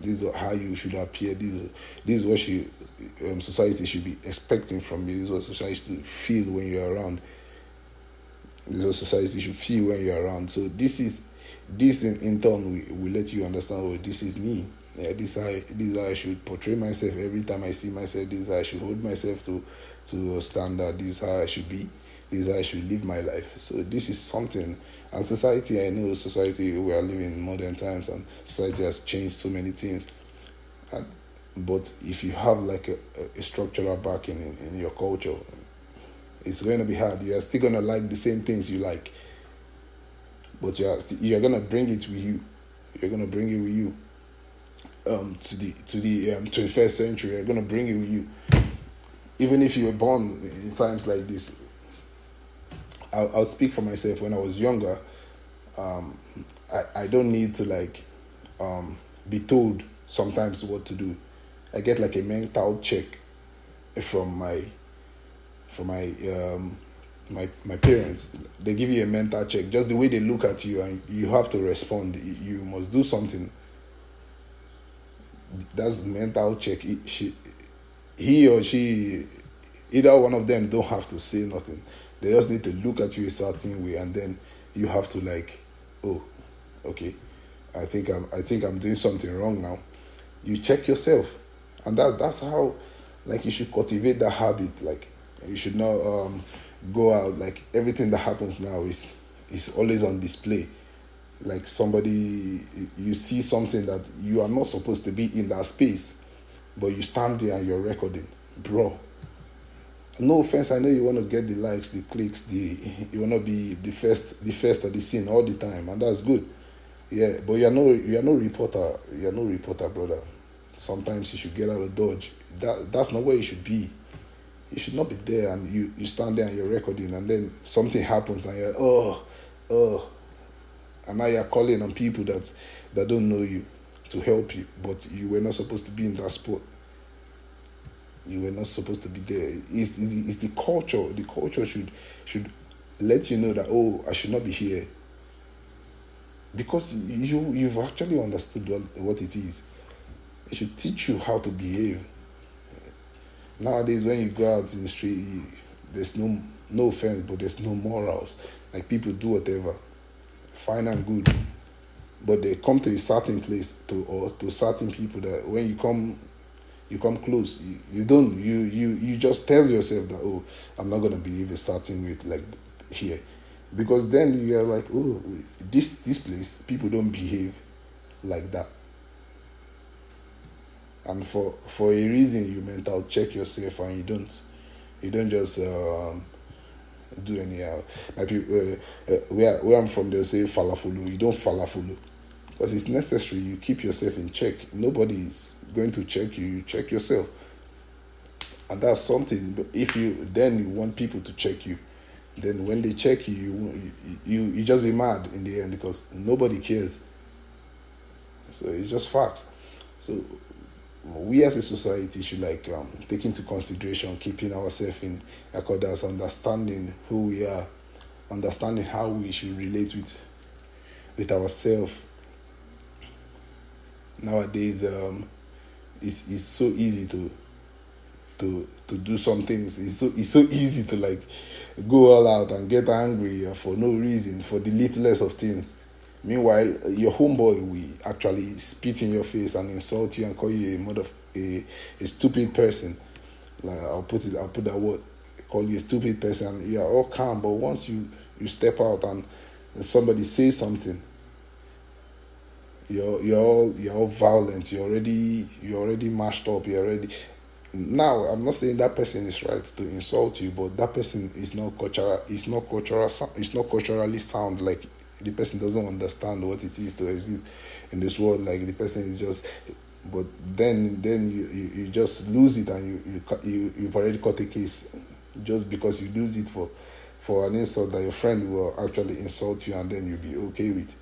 This is how you should appear. This is this is what um, society should be expecting from you. This is what society should feel when you're around. This is what society should feel when you're around. So this is this in, in turn will, will let you understand. Oh, this is me yeah, this is how this I should portray myself every time I see myself. This is how I should hold myself to to a standard. This is how I should be. This is how I should live my life. So this is something. And society, I know society we are living in modern times, and society has changed so many things. And, but if you have like a, a structural backing in, in your culture, it's going to be hard. You are still going to like the same things you like, but you are st- you are going to bring it with you. You're going to bring it with you um, to the to the um, 21st century going to bring it with you. Even if you were born in times like this, I'll, I'll speak for myself. When I was younger, um, I, I don't need to like um, be told sometimes what to do. I get like a mental check from my from my um, my my parents. They give you a mental check, just the way they look at you, and you have to respond. You must do something that's mental check. He, she, he or she, either one of them don't have to say nothing. They just need to look at you a certain way, and then you have to like, oh, okay, I think I'm, I think I'm doing something wrong now. You check yourself, and that that's how, like, you should cultivate that habit. Like, you should not um, go out like everything that happens now is is always on display like somebody you see something that you are not supposed to be in that space but you stand there and you're recording. Bro no offense i know you want to get the likes the clicks the [laughs] you want to be the first the first at the scene all the time and that's good. Yeah but you're no you're no reporter you're no reporter brother. Sometimes you should get out of dodge. That that's not where you should be. You should not be there and you you stand there and you're recording and then something happens and you're oh oh and now you're calling on people that that don't know you to help you, but you were not supposed to be in that spot. You were not supposed to be there. It's, it's the culture. The culture should should let you know that oh, I should not be here. Because you you've actually understood what, it is. It should teach you how to behave. nowadays when you go out in the street, you, there's no no offense, but there's no morals. Like people do whatever, fine and good, but they come to a certain place to or to certain people that when you come you come close you, you don't you you you just tell yourself that oh i'm not going to behave a certain way like here. Because then you're like oh this this place people don't behave like that. And for for a reason you mental check yourself and you don't you don't just um, do anyhow. Like people uh, uh, where where i'm from they'll say falafulu you don't falafulu because it's necessary. You keep yourself in check. Nobody is going to check you. You check yourself. And that's something. But if you then you want people to check you. Then when they check you you you, you just be mad in the end because nobody cares. So it's just facts. So we as a society should like um, take into consideration keeping ourselves in accordance understanding who we are understanding how we should relate with with ourselves. Nowadays um, it's, it's so easy to to to do some things. It's so it's so easy to like go all out and get angry for no reason for the littlest of things meanwhile uh, your homeboy will actually spit in your face and insult you and call you a mother a, a stupid person like i'll put it i'll put that word call you a stupid person you're all calm but once you you step out and, and somebody says something you're you're all you're all violent. You're already you're already mashed up. You're already now. I'm not saying that person is right to insult you, but that person is not cultural. It's not cultural. It's not culturally sound. Like the person doesn't understand what it is to exist in this world. Like the person is just. But then then you, you, you just lose it and you, you you you've already caught a case just because you lose it for for an insult that your friend will actually insult you and then you'll be okay with.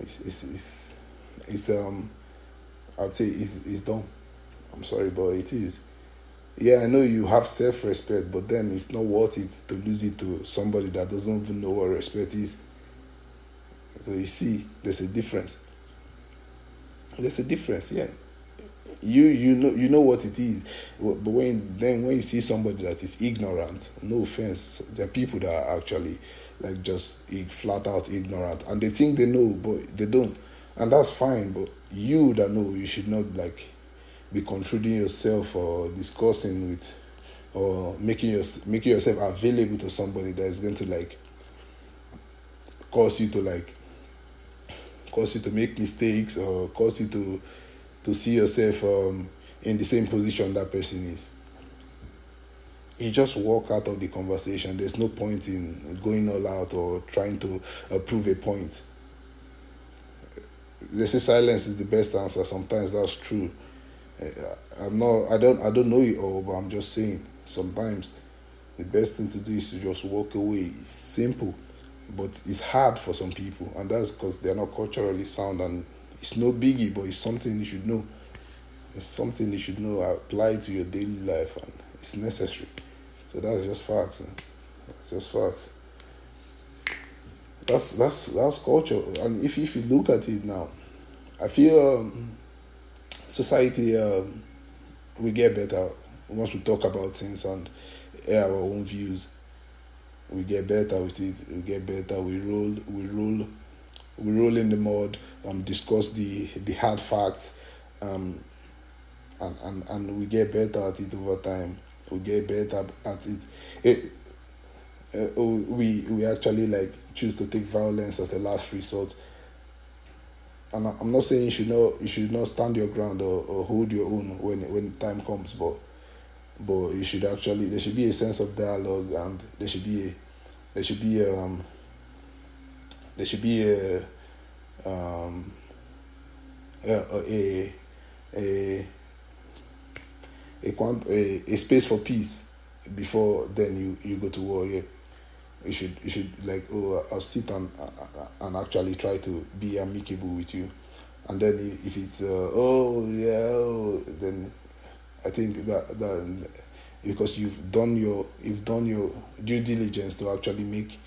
It's, it's, it's it's um I'd say it's it's dumb. I'm sorry, but it is. Yeah, I know you have self respect, but then it's not worth it to lose it to somebody that doesn't even know what respect is. So you see, there's a difference. There's a difference, yeah. You you know you know what it is, but when then when you see somebody that is ignorant, no offense, there are people that are actually like just flat out ignorant, and they think they know, but they don't and that's fine. But you that know, you should not like be controlling yourself or discussing with or making your making yourself available to somebody that is going to like cause you to like cause you to make mistakes or cause you to to see yourself um, in the same position that person is you just walk out of the conversation there's no point in going all out or trying to uh, prove a point they say silence is the best answer. Sometimes that's true. Eh, I'm not. I don't. I don't know it all, but I'm just saying. Sometimes the best thing to do is to just walk away. It's simple, but it's hard for some people, and that's because they're not culturally sound. And it's no biggie, but it's something you should know. It's something you should know. Apply to your daily life, and it's necessary. So that's just facts, man. That's just facts. That's that's that's culture, and if if you look at it now, I feel um, society um, we get better once we talk about things and air our own views. We get better with it. We get better. We roll. We roll. We roll in the mud. Um, discuss the the hard facts. Um, and, and and we get better at it over time. We get better at it. it uh, oh, we we actually like choose to take violence as a last resort. And I'm not saying you should not you should not stand your ground or, or hold your own when when time comes, but but you should actually there should be a sense of dialogue and there should be a there should be um there should be a um a a a a, a, a space for peace before then you you go to war yeah. You should you should like oh I'll sit and and actually try to be amicable with you, and then if it's uh, oh yeah oh, then I think that that because you've done your you've done your due diligence to actually make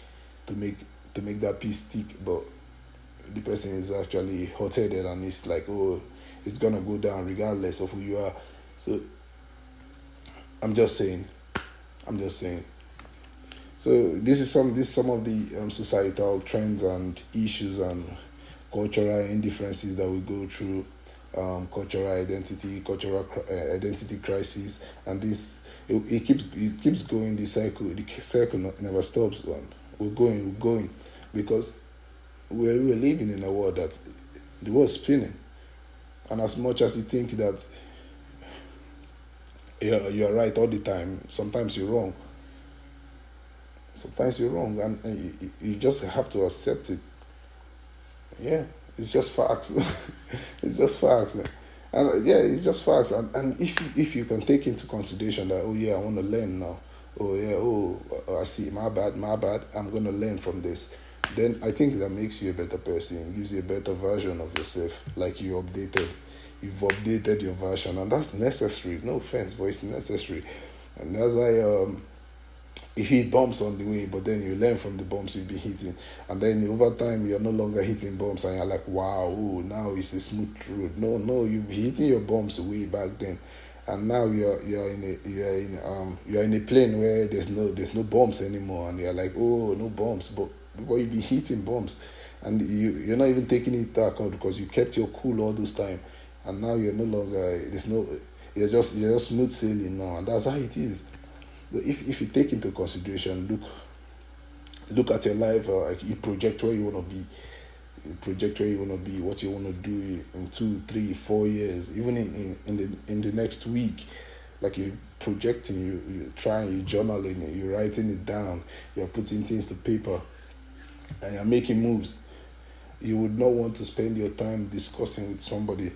to make to make that peace stick, but the person is actually hot headed and it's like oh it's gonna go down regardless of who you are, so I'm just saying. I'm just saying. So this is some this is some of the um, societal trends and issues and cultural indifferences that we go through, um, cultural identity, cultural uh, identity crisis, and this it, it, keeps it keeps going. The cycle, the cycle never stops. And we're going, we're going, because we're, we're living in a world that the world's spinning, and as much as you think that you're, you're right all the time, sometimes you're wrong sometimes you're wrong and, and you, you just have to accept it yeah it's just facts. [laughs] It's just facts. And yeah it's just facts. And, and if you, if you can take into consideration that oh yeah i want to learn now. Oh yeah oh i see my bad my bad i'm going to learn from this. Then i think that makes you a better person. Gives you a better version of yourself. Like you updated. You've updated your version. And that's necessary. No offense but it's necessary. And that's why um you hit bumps on the way, but then you learn from the bumps you've been hitting, and then over time you're no longer hitting bumps, and you're like, wow, ooh, now it's a smooth road. No, no, you've been hitting your bumps way back then, and now you're you're in a you're in um you're in a plane where there's no there's no bumps anymore, and you're like, oh, no bumps, but but you've been hitting bumps, and you you're not even taking it back out because you kept your cool all this time, and now you're no longer there's no you're just you're just smooth sailing now, and that's how it is if, if you take into consideration, look look at your life, uh, you project where you want to be, you project where you want to be, what you want to do in two, three, four years, even in, in, in the in the next week, like you projecting, you you trying, you journaling, you're writing it down, you're putting things to paper, and you're making moves. You would not want to spend your time discussing with somebody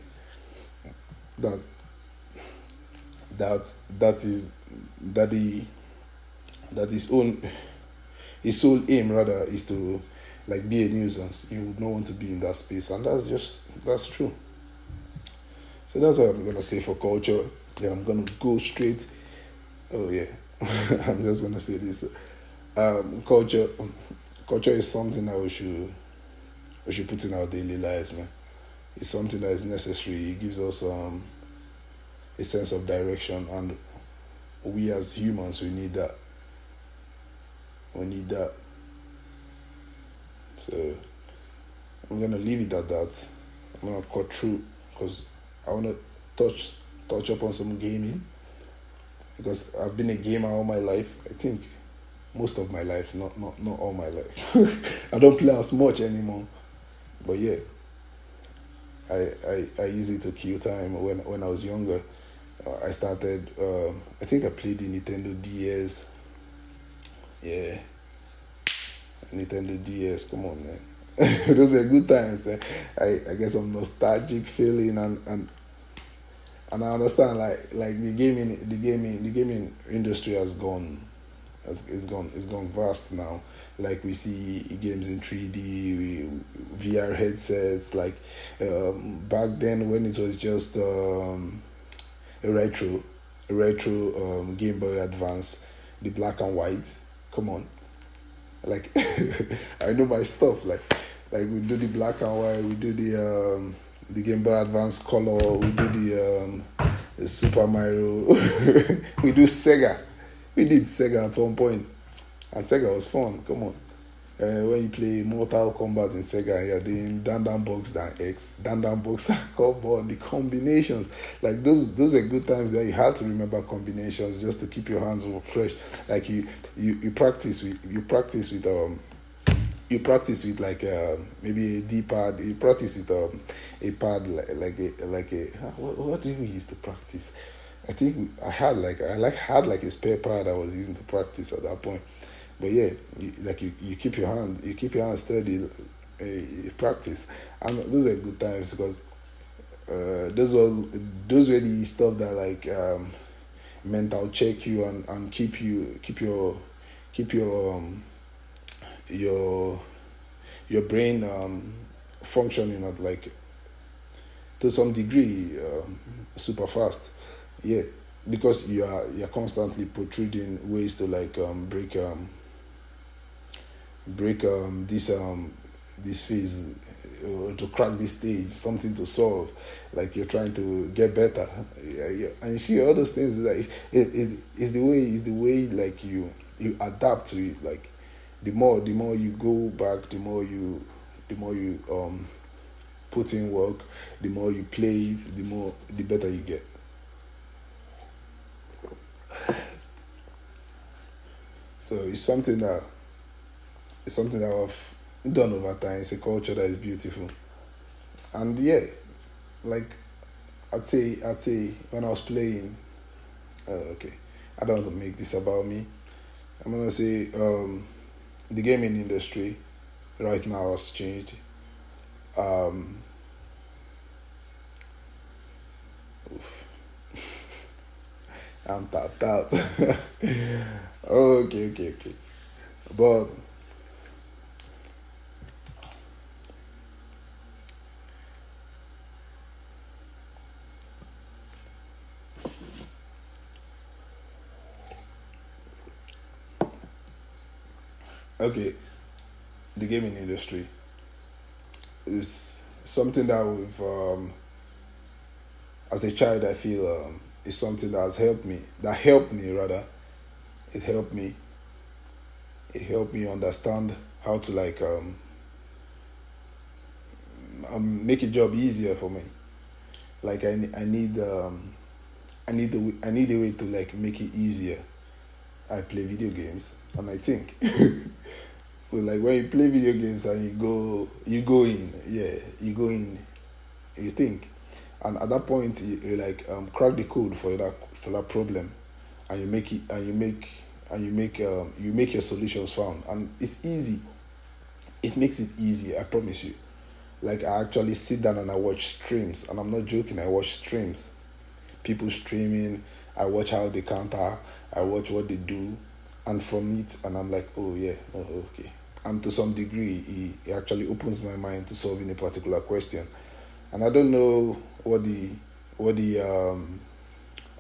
that that that is that the that his own his sole aim rather is to like be a nuisance. You would not want to be in that space, and that's just that's true. So that's what I'm gonna say for culture. Then I'm gonna go straight. Oh yeah, [laughs] I'm just gonna say this. Um, culture, culture is something that we should we should put in our daily lives, man. It's something that is necessary. It gives us um, a sense of direction and we as humans we need that. We need that. So i'm gonna leave it at that. I'm gonna cut through because i want to touch touch up on some gaming. Because i've been a gamer all my life. I think most of my life not not not all my life. [laughs] I don't play as much anymore. But yeah I, I i use it to kill time when when i was younger I started. Um, I think I played the Nintendo DS. Yeah, Nintendo DS. Come on, man. [laughs] Those are good times. Eh? I I guess I'm nostalgic feeling and and and I understand like like the gaming the gaming the gaming industry has gone has it's gone it's gone vast now. Like we see games in 3D, VR headsets. Like um, back then when it was just um, retro, retro um, Game Boy Advance, the black and white. Come on, like [laughs] I know my stuff. Like like we do the black and white, we do the um, the Game Boy Advance color, we do the, um, the Super Mario, [laughs] we do Sega. We did Sega at one point, and Sega was fun. Come on uh, when you play Mortal Kombat in Sega, you're doing Dan Dan Box Dan X, Dan Dan Box Dan [laughs] Combo, the combinations. Like those, those are good times that you have to remember combinations just to keep your hands fresh. Like you, you, you practice with, you practice with um, you practice with like uh, maybe a D pad. You practice with um, a pad like, like a like a what, what did we use to practice? I think I had like I like had like a spare pad I was using to practice at that point but yeah, you, like you, you keep your hand, you keep your hand steady, uh, practice, and those are good times because uh, those was those were the stuff that like um, mental check you and, and keep you keep your keep your um, your your brain um, functioning at like to some degree um, super fast. Yeah because you are you're constantly protruding ways to like um, break um, break um, this um, this phase or to crack this stage, something to solve, like you're trying to get better. Yeah, yeah. And see all those things like it is is the way is the way like you you adapt to it. Like the more the more you go back, the more you the more you um put in work, the more you play it, the more the better you get. So it's something that it's something that I've done over time. It's a culture that is beautiful, and yeah, like I'd say, I'd say when I was playing, uh, okay, I don't want to make this about me. I'm gonna say um, the gaming industry right now has changed. Um, [laughs] I'm tapped out. [laughs] okay, okay, okay. But okay, the gaming industry is something that we've, um, as a child, I feel um, is something that has helped me. That helped me rather. It helped me. It helped me understand how to like um, um make a job easier for me. Like I I need um I need the I need a way to like make it easier. I play video games and I think. [laughs] so like when you play video games and you go you go in, yeah, you go in, you think. And at that point you, you like um, crack the code for that for that problem. And you make it and you make and you make um, you make your solutions found. And it's easy. It makes it easy i promise you. Like i actually sit down and i watch streams. And i'm not joking i watch streams. People streaming i watch how they counter i watch what they do and from it and i'm like oh yeah oh, okay and to some degree it, actually opens my mind to solving a particular question and I don't know what the what the um,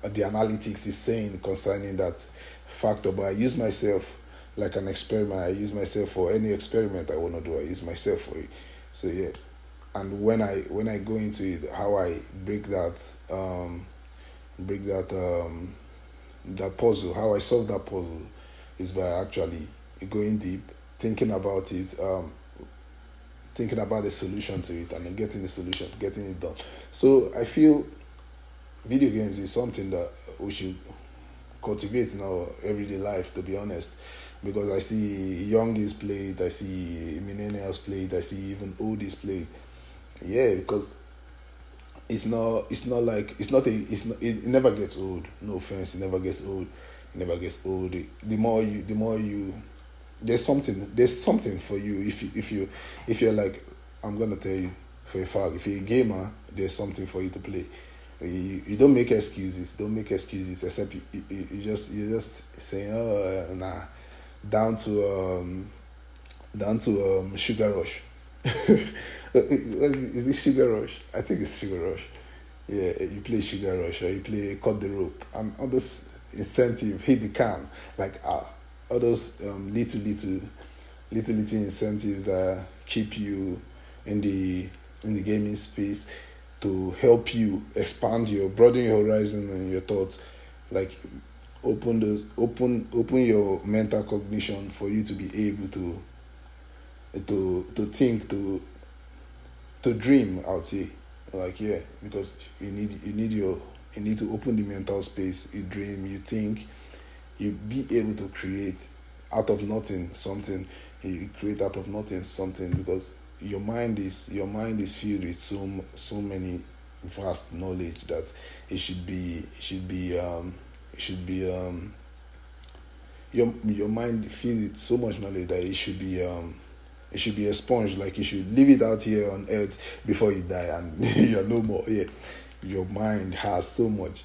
the analytics is saying concerning that factor, but I use myself like an experiment. I use myself for any experiment I want to do. I use myself for it. So yeah, and when I when I go into it, how I break that um, break that um, that puzzle, how I solve that puzzle, is by actually going deep, thinking about it, um, thinking about the solution to it and then getting the solution, getting it done. So I feel video games is something that we should cultivate in our everyday life, to be honest. Because I see youngies play it, I see millennials play it, I see even oldies play it. Yeah, because it's not it's not like it's not a it's not it, never gets old. No offense, it never gets old. It never gets old. The more you the more you there's something there's something for you if you if you if you're like I'm gonna tell you for a fact if you're a gamer there's something for you to play you, you don't make excuses don't make excuses except you, you, you just you're just saying oh nah down to um down to um sugar rush is it sugar rush? I think it's sugar rush. Yeah you play sugar rush or you play cut the rope. And all this incentive hit the can. Like ah all those um, little little little little incentives that keep you in the in the gaming space to help you expand your broaden your horizon and your thoughts. Like open the open open your mental cognition for you to be able to to to think to to dream i would say. Like yeah because you need you need your you need to open the mental space. You dream you think you be able to create out of nothing something. You create out of nothing something because your mind is your mind is filled with so so many vast knowledge that it should be it should be um it should be um your your mind with so much knowledge that it should be um it should be a sponge like you should leave it out here on earth before you die and [laughs] you're no more yeah your mind has so much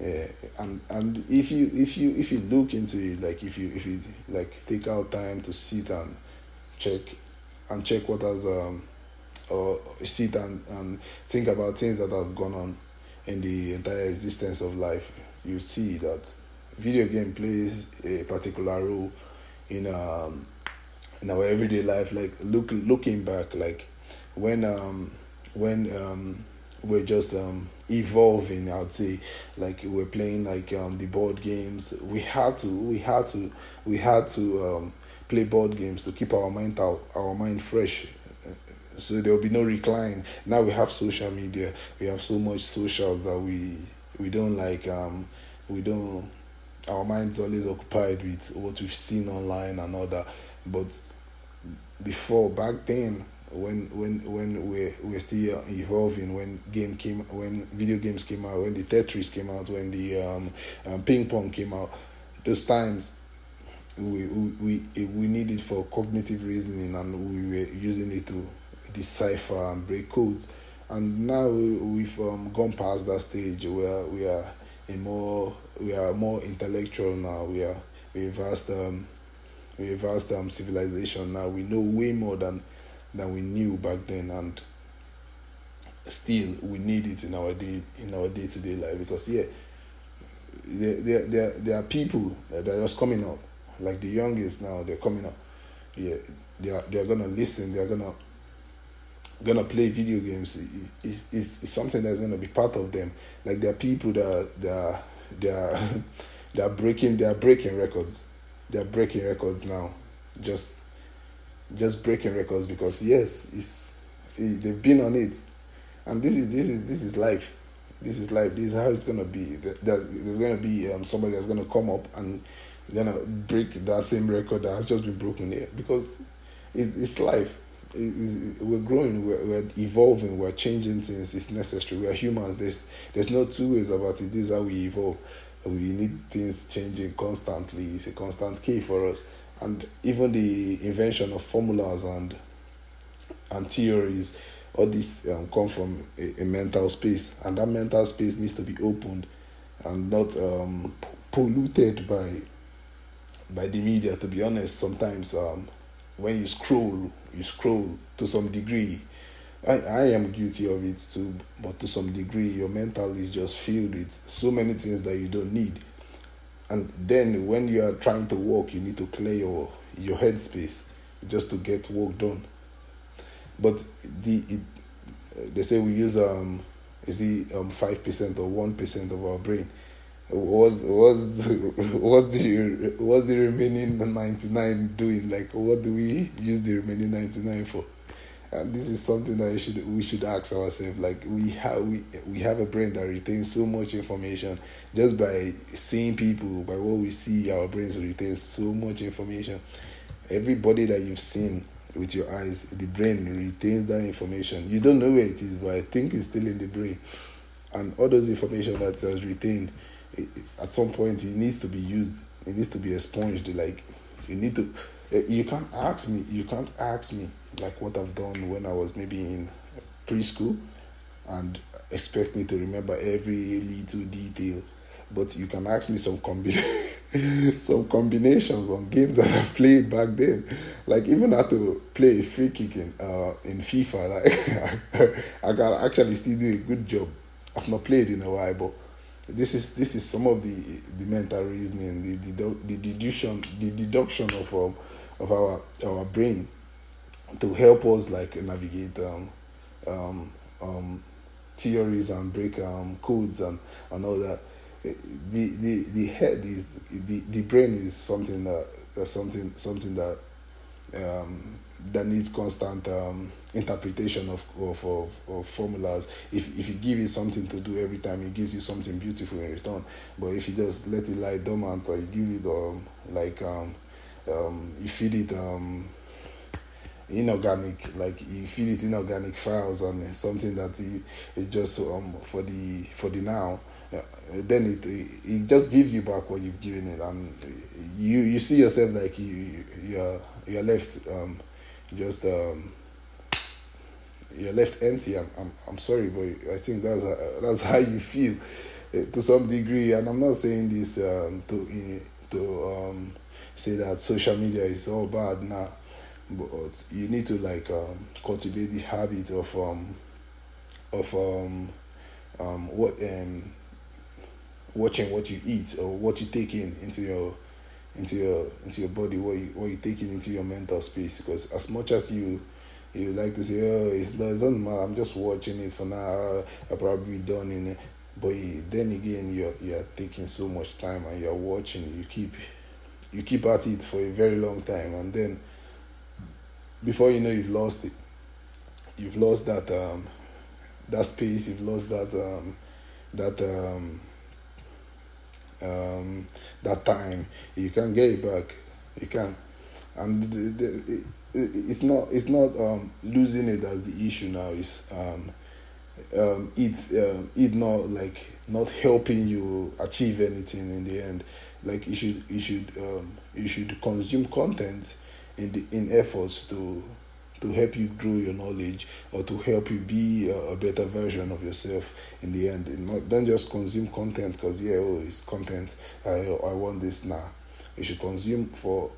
yeah, and and if you if you if you look into it, like if you if you like take out time to sit and check and check what has um or sit and, and think about things that have gone on in the entire existence of life, you see that video game plays a particular role in um in our everyday life. Like look looking back, like when um when um we're just um evolving i'd say like we're playing like um the board games we had to we had to we had to um play board games to keep our mental our mind fresh. So there will be no recline. Now we have social media. We have so much social that we we don't like um we don't our mind's always occupied with what we've seen online and all that. But before back then when when when we we're still evolving when game came when video games came out when the tetris came out when the um, um ping pong came out those times we we we, we needed for cognitive reasoning and we were using it to decipher and break codes. And now we've um, gone past that stage where we are a more we are more intellectual now. We are we vast um we vast um civilization. Now we know way more than than we knew back then and still we need it in our day in our day to day life because yeah there, there, there, there are people that are just coming up like the youngest now they're coming up. Yeah they are they're gonna listen they're gonna gonna play video games. It's, something that's gonna be part of them. Like there are people that they are they are [laughs] they are breaking they are breaking records they are breaking records now just just breaking records because yes, it's it, they've been on it, and this is this is this is life. This is life. This is how it's gonna be. There's, there's gonna be um, somebody that's gonna come up and gonna break that same record that has just been broken here because it, it's life. It, it, we're growing. We're, we're evolving. We're changing things. It's necessary. We're humans. There's there's no two ways about it. This is how we evolve. We need things changing constantly. It's a constant key for us. And even the invention of formulas and and theories all this um, come from a, a, mental space. And that mental space needs to be opened and not um, polluted by by the media to be honest. Sometimes um, when you scroll you scroll to some degree I, I am guilty of it too but to some degree your mental is just filled with so many things that you don't need. And then when you are trying to work you need to clear your your headspace just to get work done. But the it, they say we use um is it um five percent or one percent of our brain. What's what's [laughs] what's the what's the remaining 99 doing? Like what do we use the remaining 99 for and this is something that we should we should ask ourselves like we have we, we have a brain that retains so much information just by seeing people by what we see our brains retain so much information. Everybody that you've seen with your eyes the brain retains that information. You don't know where it is but i think it's still in the brain. And all those information that was retained at some point it needs to be used. It needs to be expunged. Like you need to eh, you can't ask me you can't ask me like what I've done when I was maybe in preschool and expect me to remember every little detail. But you can ask me some combi- [laughs] some combinations on games that I played back then. Like even had to play a free kick in uh, in FIFA. [laughs] Like I can actually still do a good job. I've not played in a while, but this is this is some of the the mental reasoning, the the, the deduction the deduction of um, of our our brain to help us like navigate um, um, um, theories and break um, codes and, and all that. The, the the head is the, the brain is something that something something that um, that needs constant um, interpretation of, of, of, of, formulas. If, if you give it something to do every time, it gives you something beautiful in return. But if you just let it lie dormant or you give it um, like um, um, you feed it um, inorganic like you feed it inorganic files and something that it, just um for the for the now uh, then it it just gives you back what you've given it and you you see yourself like you you're you're left um just um you're left empty. I'm i'm, I'm sorry but i think that's uh, that's how you feel uh, to some degree. And i'm not saying this um to to um say that social media is all bad. Now but you need to like um, cultivate the habit of um of um um what um watching what you eat or what you take in into your into your into your body, what you what you taking into your mental space. Because as much as you you like to say, oh, it doesn't matter. I'm just watching it for now. I'll probably be done in it. But you, then again, you're you're taking so much time and you're watching. You keep you keep at it for a very long time, and then before you know, you've lost it. You've lost that um, that space. You've lost that um, that um, um, that time. You can't get it back. You can't. And the, the, it, it's not it's not um, losing it as the issue now. It's um, um, it's um, it not like not helping you achieve anything in the end. Like you should you should um, you should consume content in the in efforts to to help you grow your knowledge or to help you be a, a better version of yourself in the end. And not, don't just consume content because yeah, oh, it's content. I I want this now. Nah. You should consume for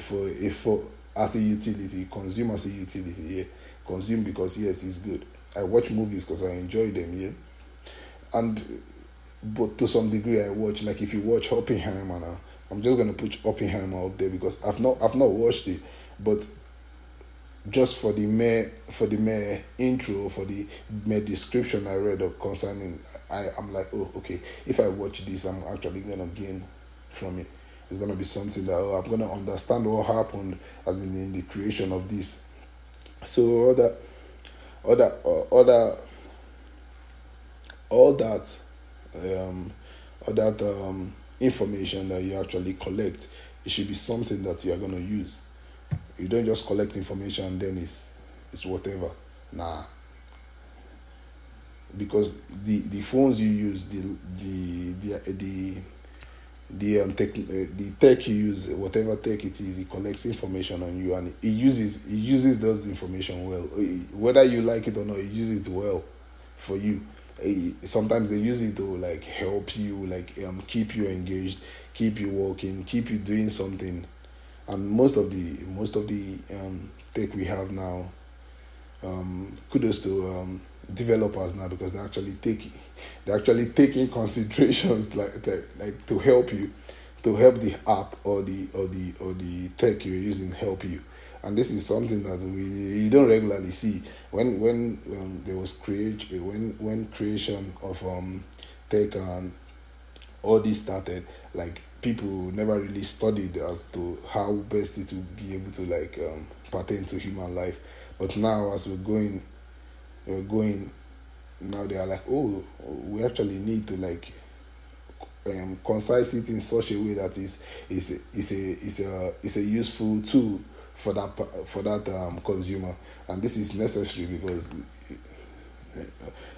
for for as a utility. Consume as a utility. Yeah, consume because yes, it's good. I watch movies because I enjoy them. Yeah, and but to some degree, I watch like if you watch Oppenheimer. Now, I'm just gonna put Oppenheimer out there because I've not I've not watched it, but just for the mere for the mere intro for the mere description I read of concerning I I'm like oh okay if I watch this I'm actually gonna gain from it. It's gonna be something that oh, I'm gonna understand what happened as in, in the creation of this. So other other other all that um all that um information that you actually collect it should be something that you are gonna use you don't just collect information and then it's it's whatever. Nah. Because the the phones you use, the the the the the um tech, uh, the tech you use, whatever tech it is, it collects information on you and it uses it uses those information well. Whether you like it or not, it uses it well for you. Sometimes they use it to like help you, like um keep you engaged, keep you working, keep you doing something. And most of the most of the um, tech we have now um, kudos to um, developers now because they actually take they actually taking [laughs] considerations like, like like to help you to help the app or the or the or the tech you're using help you and this is something that we you don't regularly see when when um, there was create when when creation of um tech and all this started like people never really studied as to how best it would be able to like um, pertain to human life. But now, as we're going, we're going. Now they are like, oh, we actually need to like um, concise it in such a way that is is is a is a is a useful tool for that for that um, consumer, and this is necessary because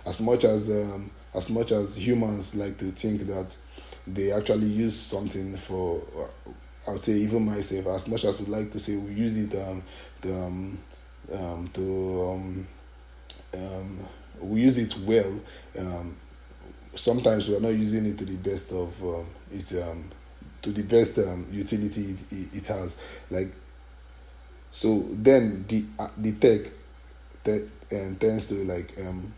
as much as um, as much as humans like to think that they actually use something for I would say even myself as much as we like to say we use it um, the, um, um to um, um, we use it well um, sometimes we are not using it to the best of um, it um, to the best um, utility it, it, it has. Like so then the uh, the tech that um, tends to like um,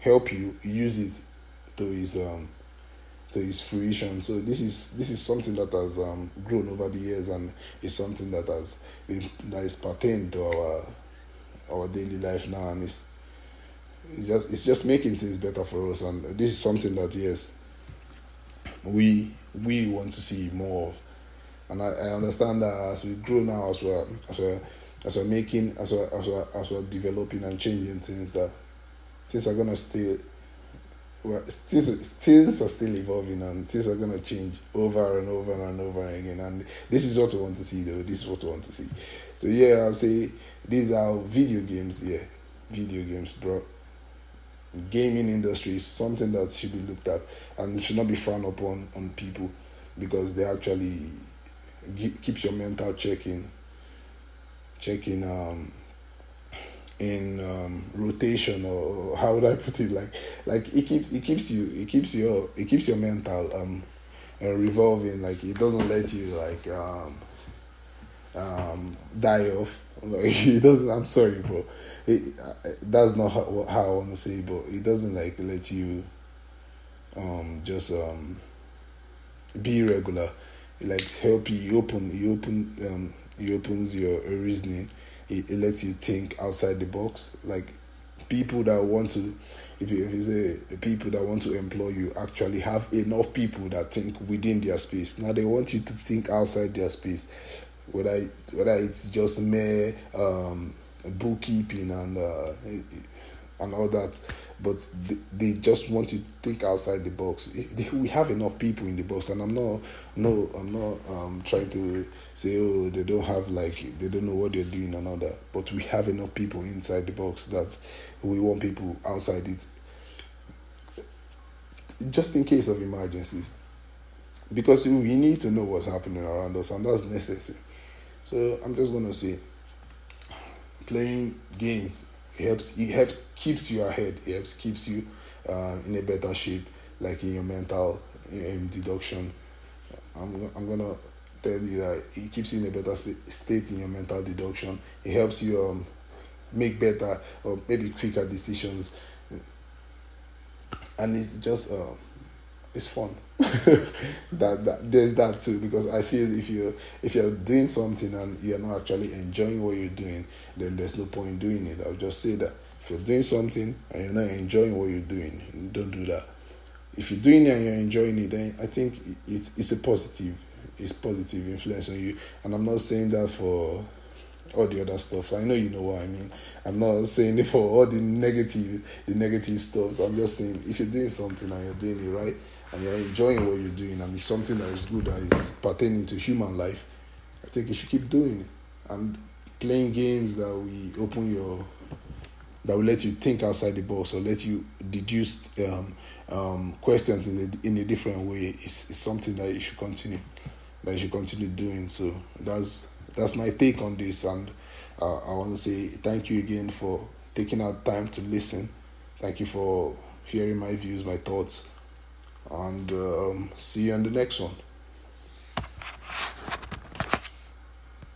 help you use it to its um, to its fruition. So this is this is something that has um, grown over the years and is something that has been that is pertained to our our daily life now, and it's it's just it's just making things better for us. And this is something that yes, we we want to see more of. And I, I understand that as we grow now, as we're as we're as we're making as we're, as we're as we're developing and changing things that things are gonna stay well, things, things are still evolving and things are going to change over and over and over again. And this is what we want to see, though. This is what we want to see. So, yeah, I'll say these are video games. Yeah, video games, bro. Gaming industry is something that should be looked at and should not be frowned upon on people because they actually keep your mental checking, checking um, in um, rotation or how would I put it like like it keeps it keeps you it keeps your it keeps your mental um revolving like it doesn't let you like um um die off [laughs] like it doesn't I'm sorry bro. it that's not how, how I want to say it, but it doesn't like let you um just um be regular. It like help you open you open um it opens your reasoning. It, it lets you think outside the box. Like people that want to if you, if you say people that want to employ you actually have enough people that think within their space. Now they want you to think outside their space, whether whether it's just mere um, bookkeeping and uh, and all that, but they, just want to think outside the box. We have enough people in the box, and I'm not no I'm not um, trying to say oh they don't have like they don't know what they're doing and all that, but we have enough people inside the box that we want people outside it. Just in case of emergencies. Because we need to know what's happening around us and that's necessary. So i'm just to say playing games helps it helps keeps you ahead it helps keeps you uh, in a better shape like in your mental in deduction. I'm, I'm to tell you that it keeps you in a better state in your mental deduction. It helps you um, make better or maybe quicker decisions. And it's just uh, it's fun. [laughs] That, that there's that too because i feel if you if you're doing something and you're not actually enjoying what you're doing then there's no point in doing it. I'll just say that if you're doing something and you're not enjoying what you're doing don't do that if you're doing it and you're enjoying it then i think it's, it's a positive it's positive influence on you and i'm not saying that for all the other stuff. I know you know what I mean. I'm not saying it for all the negative, the negative stuff. I'm just saying if you're doing something and you're doing it right and you're enjoying what you're doing and it's something that is good that is pertaining to human life, I think you should keep doing it and playing games that we open your that will let you think outside the box or let you deduce um, um, questions in a, in a different way is, is something that you should continue that you should continue doing. So that's that's my take on this, and uh, I want to say thank you again for taking out time to listen. Thank you for hearing my views, my thoughts, and um, see you on the next one.